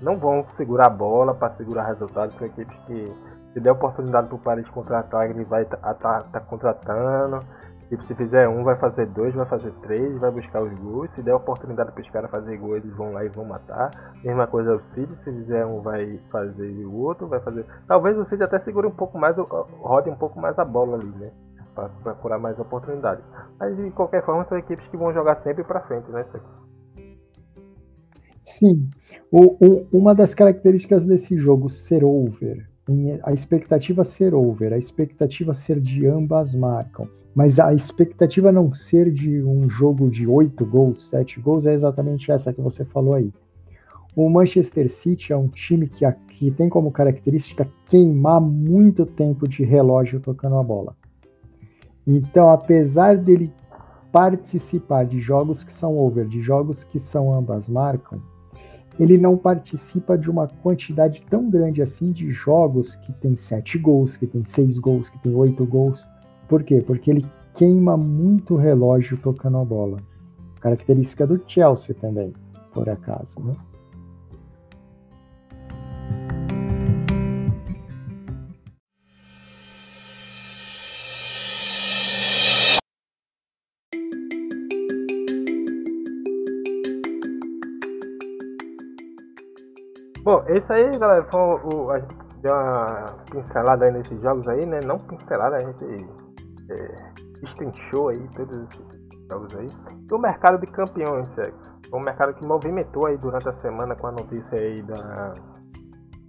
não vão segurar a bola para segurar resultados. São equipes que se der oportunidade para o Paris contratar, ele vai estar tá, tá, tá contratando. Tipo, se fizer um, vai fazer dois, vai fazer três, vai buscar os gols. Se der oportunidade para os caras fazer gol, eles vão lá e vão matar. Mesma coisa o Cid, se fizer um, vai fazer o outro, vai fazer. Talvez o Cid até segure um pouco mais, rode um pouco mais a bola ali, né? Para procurar mais oportunidades. Mas de qualquer forma, são equipes que vão jogar sempre para frente, né? Sim. O, o, uma das características desse jogo ser over a expectativa ser over, a expectativa ser de ambas marcam, mas a expectativa não ser de um jogo de 8 gols, 7 gols é exatamente essa que você falou aí. O Manchester City é um time que, que tem como característica queimar muito tempo de relógio tocando a bola. Então, apesar dele participar de jogos que são over, de jogos que são ambas marcam, ele não participa de uma quantidade tão grande assim de jogos que tem sete gols, que tem seis gols, que tem oito gols. Por quê? Porque ele queima muito relógio tocando a bola. Característica do Chelsea também, por acaso. Né? Bom, esse aí, galera, foi o, a gente deu uma pincelada aí nesses jogos aí, né? Não pincelada, a gente é, aí todos esses jogos aí. E o mercado de campeões, sexo. Foi um mercado que movimentou aí durante a semana com a notícia aí da,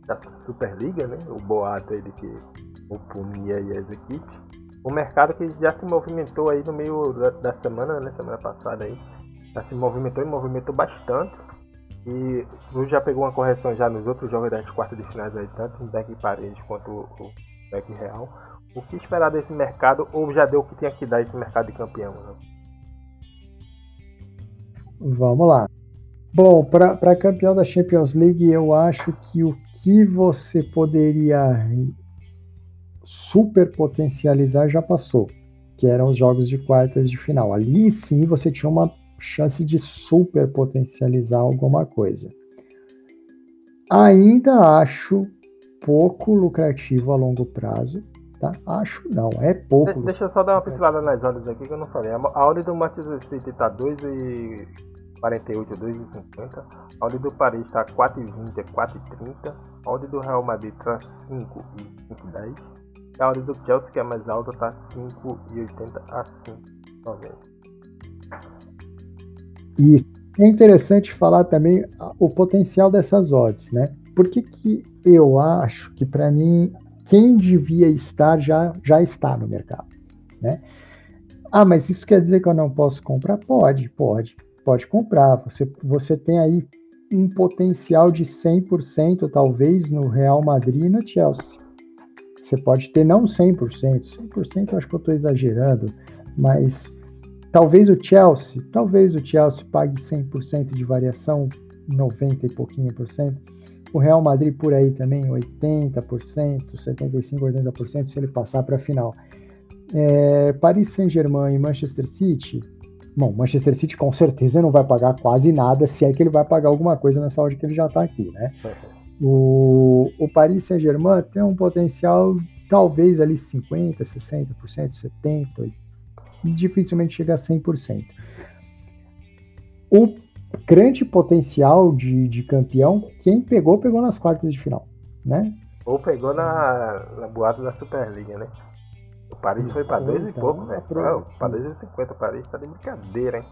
da Superliga, né? O boato aí de que opunia aí as equipes. O mercado que já se movimentou aí no meio da, da semana, né? Semana passada aí. Já se movimentou e movimentou bastante. E o já pegou uma correção já nos outros jogos das quartas de finais aí, tanto no deck parede quanto o deck real. O que esperar desse mercado ou já deu o que tinha que dar esse mercado de campeão? Né? Vamos lá. Bom, para campeão da Champions League, eu acho que o que você poderia super potencializar já passou, que eram os jogos de quartas de final. Ali sim você tinha uma chance de super potencializar alguma coisa. Ainda acho pouco lucrativo a longo prazo, tá? Acho não, é pouco. De, deixa eu só dar uma pincelada nas ordens aqui que eu não falei. A ordem do Manchester City tá 2,48, 2,50. A ordem do Paris tá 4,20, 4,30. A ordem do Real Madrid tá 5 e 5,10. A ordem do Chelsea, que é mais alta, tá 5,80 a 5,90. E é interessante falar também o potencial dessas odds, né? Por que, que eu acho que, para mim, quem devia estar já, já está no mercado, né? Ah, mas isso quer dizer que eu não posso comprar? Pode, pode, pode comprar. Você, você tem aí um potencial de 100% talvez no Real Madrid e no Chelsea. Você pode ter não 100%, 100% eu acho que eu estou exagerando, mas Talvez o Chelsea, talvez o Chelsea pague 100% de variação, 90 e pouquinho por cento. O Real Madrid por aí também, 80%, 75, 80% se ele passar para a final. É, Paris Saint-Germain e Manchester City, bom, Manchester City com certeza não vai pagar quase nada, se é que ele vai pagar alguma coisa nessa hora que ele já está aqui, né? O, o Paris Saint-Germain tem um potencial talvez ali 50%, 60%, 70%, dificilmente chega a 100%. O grande potencial de, de campeão, quem pegou, pegou nas quartas de final, né? Ou pegou na, na boata da Superliga, né? O Paris Isso, foi para dois então, e pouco, né? Para 2,50 o Paris tá de brincadeira, hein?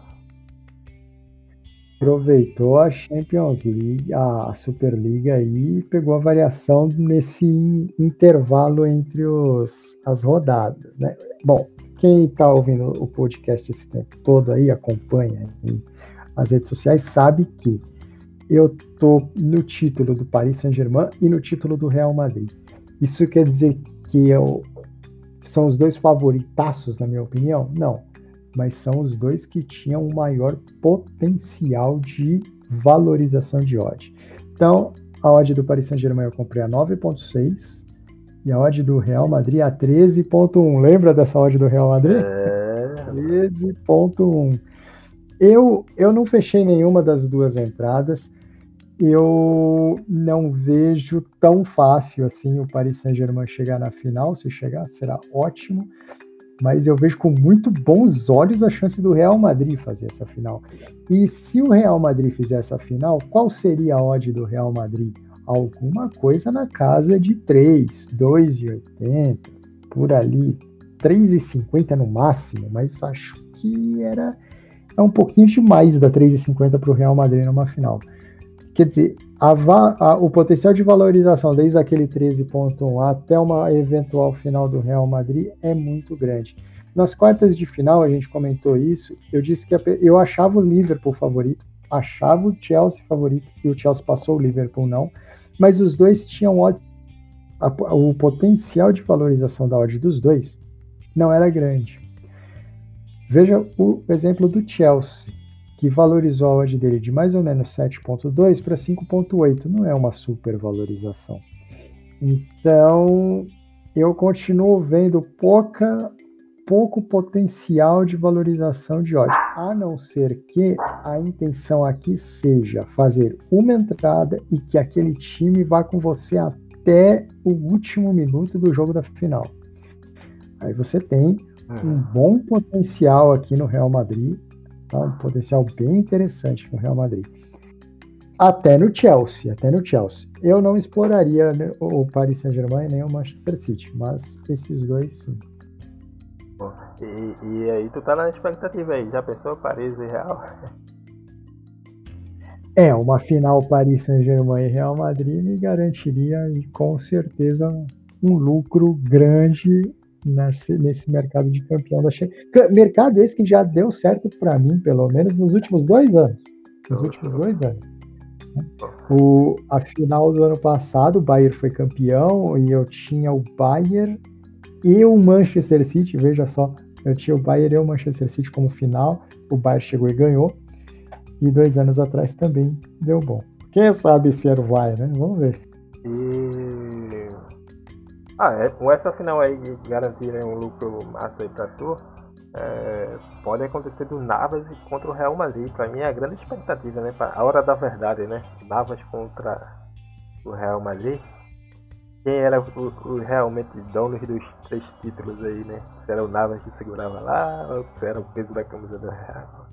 Aproveitou a Champions League, a Superliga aí e pegou a variação nesse intervalo entre os, as rodadas, né? Bom, quem está ouvindo o podcast esse tempo todo aí, acompanha as redes sociais, sabe que eu tô no título do Paris Saint-Germain e no título do Real Madrid. Isso quer dizer que eu, são os dois favoritaços, na minha opinião? Não. mas são os dois que tinham o maior potencial de valorização de odd. Então, a odd do Paris Saint-Germain eu comprei a 9.6 e a odd do Real Madrid a 13.1. Lembra dessa odd do Real Madrid? É. 13.1. Eu, eu não fechei nenhuma das duas entradas. Eu não vejo tão fácil assim o Paris Saint-Germain chegar na final. Se chegar, será ótimo. Mas eu vejo com muito bons olhos a chance do Real Madrid fazer essa final. E se o Real Madrid fizer essa final, qual seria a odd do Real Madrid? Alguma coisa na casa de 3, 2,80, por ali, 3,50 no máximo, mas acho que era é um pouquinho demais da 3,50 para o Real Madrid numa final. Quer dizer, a, a, o potencial de valorização desde aquele 13.1 até uma eventual final do Real Madrid é muito grande. Nas quartas de final, a gente comentou isso, eu disse que a, eu achava o Liverpool favorito, achava o Chelsea favorito, e o Chelsea passou, o Liverpool não, mas os dois tinham a, o potencial de valorização da odd dos dois não era grande. Veja o exemplo do Chelsea, que valorizou a odd dele de mais ou menos 7.2 para 5.8. Não é uma supervalorização. Então, eu continuo vendo pouca, pouco potencial de valorização de odd, a não ser que a intenção aqui seja fazer uma entrada e que aquele time vá com você até o último minuto do jogo da final. Aí você tem um uhum. bom potencial aqui no Real Madrid, tá? um potencial bem interessante no Real Madrid. Até no Chelsea, até no Chelsea. Eu não exploraria o Paris Saint-Germain nem o Manchester City, mas esses dois sim. E, e aí tu tá na expectativa aí, já pensou Paris e Real? É, uma final Paris Saint-Germain e Real Madrid me garantiria com certeza um lucro grande nesse, nesse mercado de campeão da Champions. Mercado esse que já deu certo para mim, pelo menos nos últimos dois anos. Nos últimos dois anos. O, a final do ano passado, o Bayern foi campeão e eu tinha o Bayern e o Manchester City, veja só, eu tinha o Bayern e o Manchester City como final, o Bayern chegou e ganhou, e dois anos atrás também deu bom. Quem sabe se era o Bayern, né? Vamos ver. E ah, é, com essa final aí de garantirem um lucro massa aí pra tu, é, pode acontecer do Navas contra o Real Madrid. Pra mim é a grande expectativa, né? A hora da verdade, né? Navas contra o Real Madrid. Quem era o, o realmente dono dos três títulos aí, né? Se era o Navas que segurava lá, ou se era o peso da camisa do Real.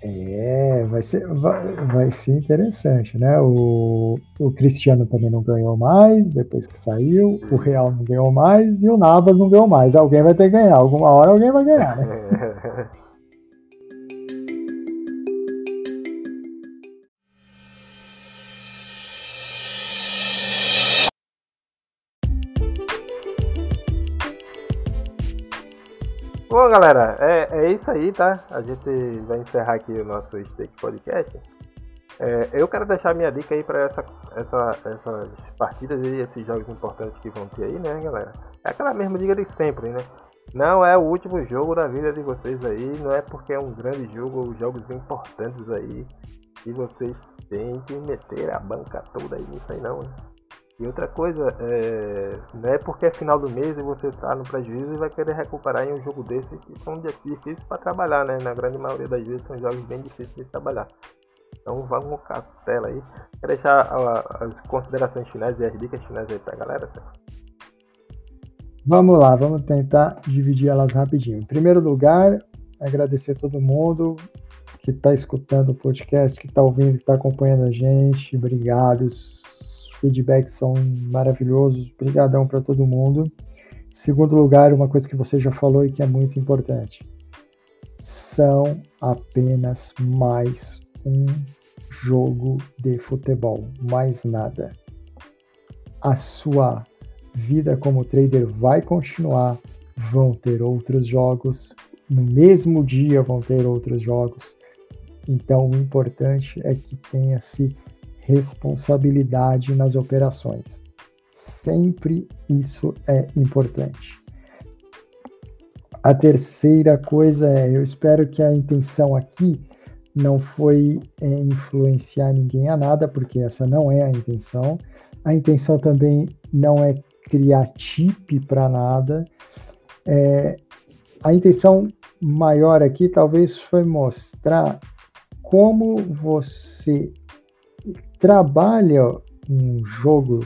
É, vai ser, vai, vai ser interessante, né? O, o Cristiano também não ganhou mais depois que saiu, o Real não ganhou mais e o Navas não ganhou mais. Alguém vai ter que ganhar, alguma hora alguém vai ganhar, né? Galera, é, é isso aí, tá? A gente vai encerrar aqui o nosso Steak Podcast. É, eu quero deixar minha dica aí para essa, essa, essas partidas e esses jogos importantes que vão ter aí, né, galera? É aquela mesma dica de sempre, né? Não é o último jogo da vida de vocês aí, não é porque é um grande jogo, jogos importantes aí, que vocês têm que meter a banca toda aí nisso aí não, né? E outra coisa, é, não é porque é final do mês e você está no prejuízo e vai querer recuperar em um jogo desse que são difíceis para trabalhar, né? Na grande maioria das vezes são jogos bem difíceis de trabalhar. Então vamos com tela aí. Quer deixar as considerações finais e as dicas finais aí para a galera, certo? Vamos lá, vamos tentar dividir elas rapidinho. Em primeiro lugar, agradecer a todo mundo que está escutando o podcast, que está ouvindo, que está acompanhando a gente. Obrigados feedbacks são maravilhosos. Obrigadão para todo mundo. Segundo lugar, uma coisa que você já falou e que é muito importante. São apenas mais um jogo de futebol, mais nada. A sua vida como trader vai continuar, vão ter outros jogos, no mesmo dia vão ter outros jogos. Então, o importante é que tenha-se responsabilidade nas operações. Sempre isso é importante. A terceira coisa é, eu espero que a intenção aqui não foi é, influenciar ninguém a nada, porque essa não é a intenção. A intenção também não é criar chip para nada. É, a intenção maior aqui talvez foi mostrar como você trabalha um jogo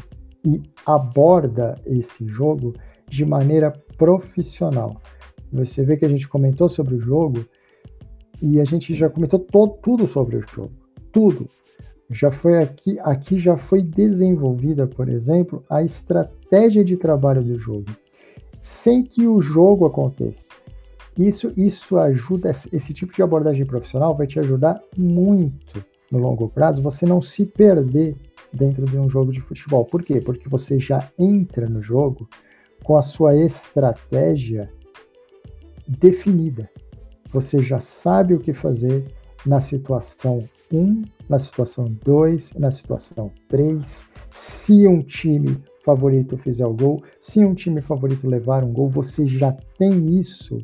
e aborda esse jogo de maneira profissional. Você vê que a gente comentou sobre o jogo e a gente já comentou todo, tudo sobre o jogo, tudo. Já foi aqui, aqui já foi desenvolvida, por exemplo, a estratégia de trabalho do jogo, sem que o jogo aconteça. Isso, isso ajuda, esse tipo de abordagem profissional vai te ajudar muito no longo prazo você não se perder dentro de um jogo de futebol. Por quê? Porque você já entra no jogo com a sua estratégia definida. Você já sabe o que fazer na situação 1, na situação 2, na situação 3. Se um time favorito fizer o gol, se um time favorito levar um gol, você já tem isso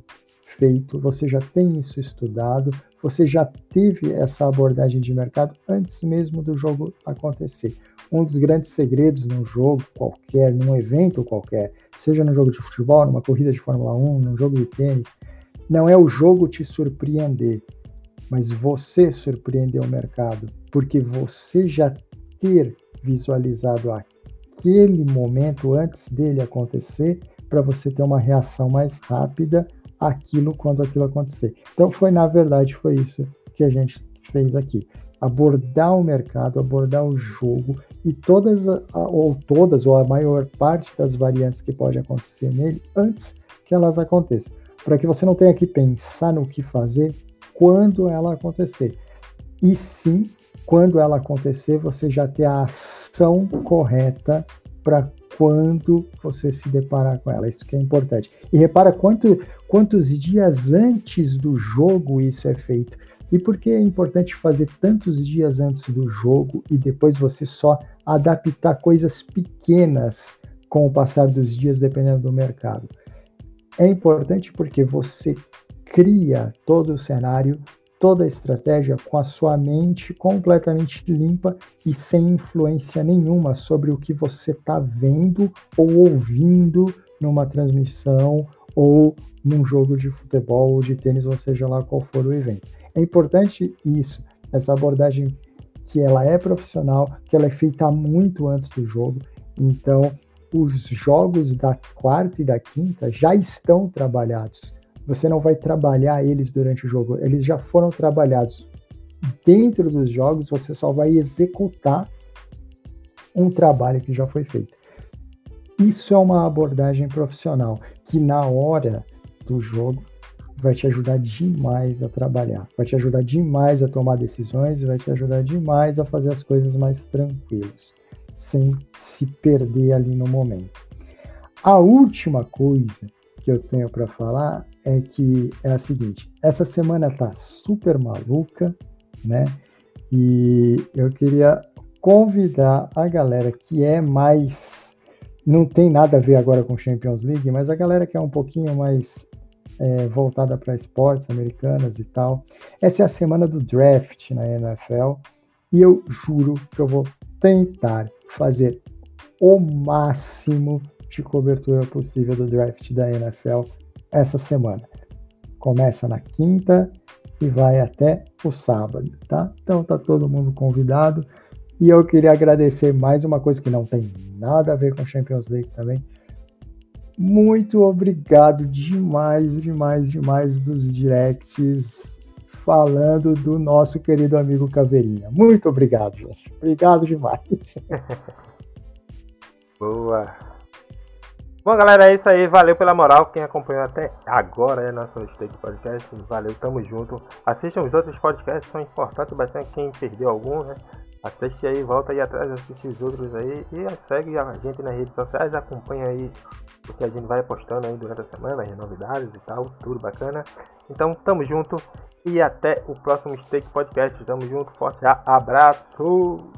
feito, você já tem isso estudado, você já teve essa abordagem de mercado antes mesmo do jogo acontecer. Um dos grandes segredos num jogo qualquer, num evento qualquer, seja no jogo de futebol, numa corrida de Fórmula 1, num jogo de tênis, não é o jogo te surpreender, mas você surpreender o mercado, porque você já ter visualizado aquele momento antes dele acontecer, para você ter uma reação mais rápida aquilo quando aquilo acontecer. Então foi na verdade foi isso que a gente fez aqui. Abordar o mercado, abordar o jogo e todas ou todas ou a maior parte das variantes que pode acontecer nele antes que elas aconteçam, para que você não tenha que pensar no que fazer quando ela acontecer. E sim, quando ela acontecer, você já ter a ação correta para quando você se deparar com ela. Isso que é importante. E repara quanto, quantos dias antes do jogo isso é feito. E por que é importante fazer tantos dias antes do jogo e depois você só adaptar coisas pequenas com o passar dos dias, dependendo do mercado? É importante porque você cria todo o cenário toda a estratégia com a sua mente completamente limpa e sem influência nenhuma sobre o que você está vendo ou ouvindo numa transmissão ou num jogo de futebol ou de tênis, ou seja lá qual for o evento. É importante isso, essa abordagem que ela é profissional, que ela é feita muito antes do jogo. Então, os jogos da quarta e da quinta já estão trabalhados você não vai trabalhar eles durante o jogo. Eles já foram trabalhados dentro dos jogos, você só vai executar um trabalho que já foi feito. Isso é uma abordagem profissional que na hora do jogo vai te ajudar demais a trabalhar, vai te ajudar demais a tomar decisões, vai te ajudar demais a fazer as coisas mais tranquilos, sem se perder ali no momento. A última coisa que eu tenho para falar é que é a seguinte: essa semana tá super maluca, né? E eu queria convidar a galera que é mais. Não tem nada a ver agora com Champions League, mas a galera que é um pouquinho mais é, voltada para esportes americanas e tal. Essa é a semana do draft na NFL e eu juro que eu vou tentar fazer o máximo de cobertura possível do draft da NFL essa semana. Começa na quinta e vai até o sábado, tá? Então tá todo mundo convidado. E eu queria agradecer mais uma coisa que não tem nada a ver com Champions League também. Muito obrigado demais, demais, demais dos directs falando do nosso querido amigo Caveirinha. Muito obrigado, gente. Obrigado demais. Boa. Bom, galera, é isso aí. Valeu pela moral. Quem acompanhou até agora é nosso Steak Podcast. Valeu, tamo junto. Assistam os outros podcasts, são importantes bastante. Quem perdeu algum, né? Assiste aí, volta aí atrás, assiste os outros aí. E segue a gente nas redes sociais, acompanha aí o que a gente vai postando aí durante a semana, as novidades e tal, tudo bacana. Então, tamo junto e até o próximo Steak Podcast. Tamo junto, forte abraço!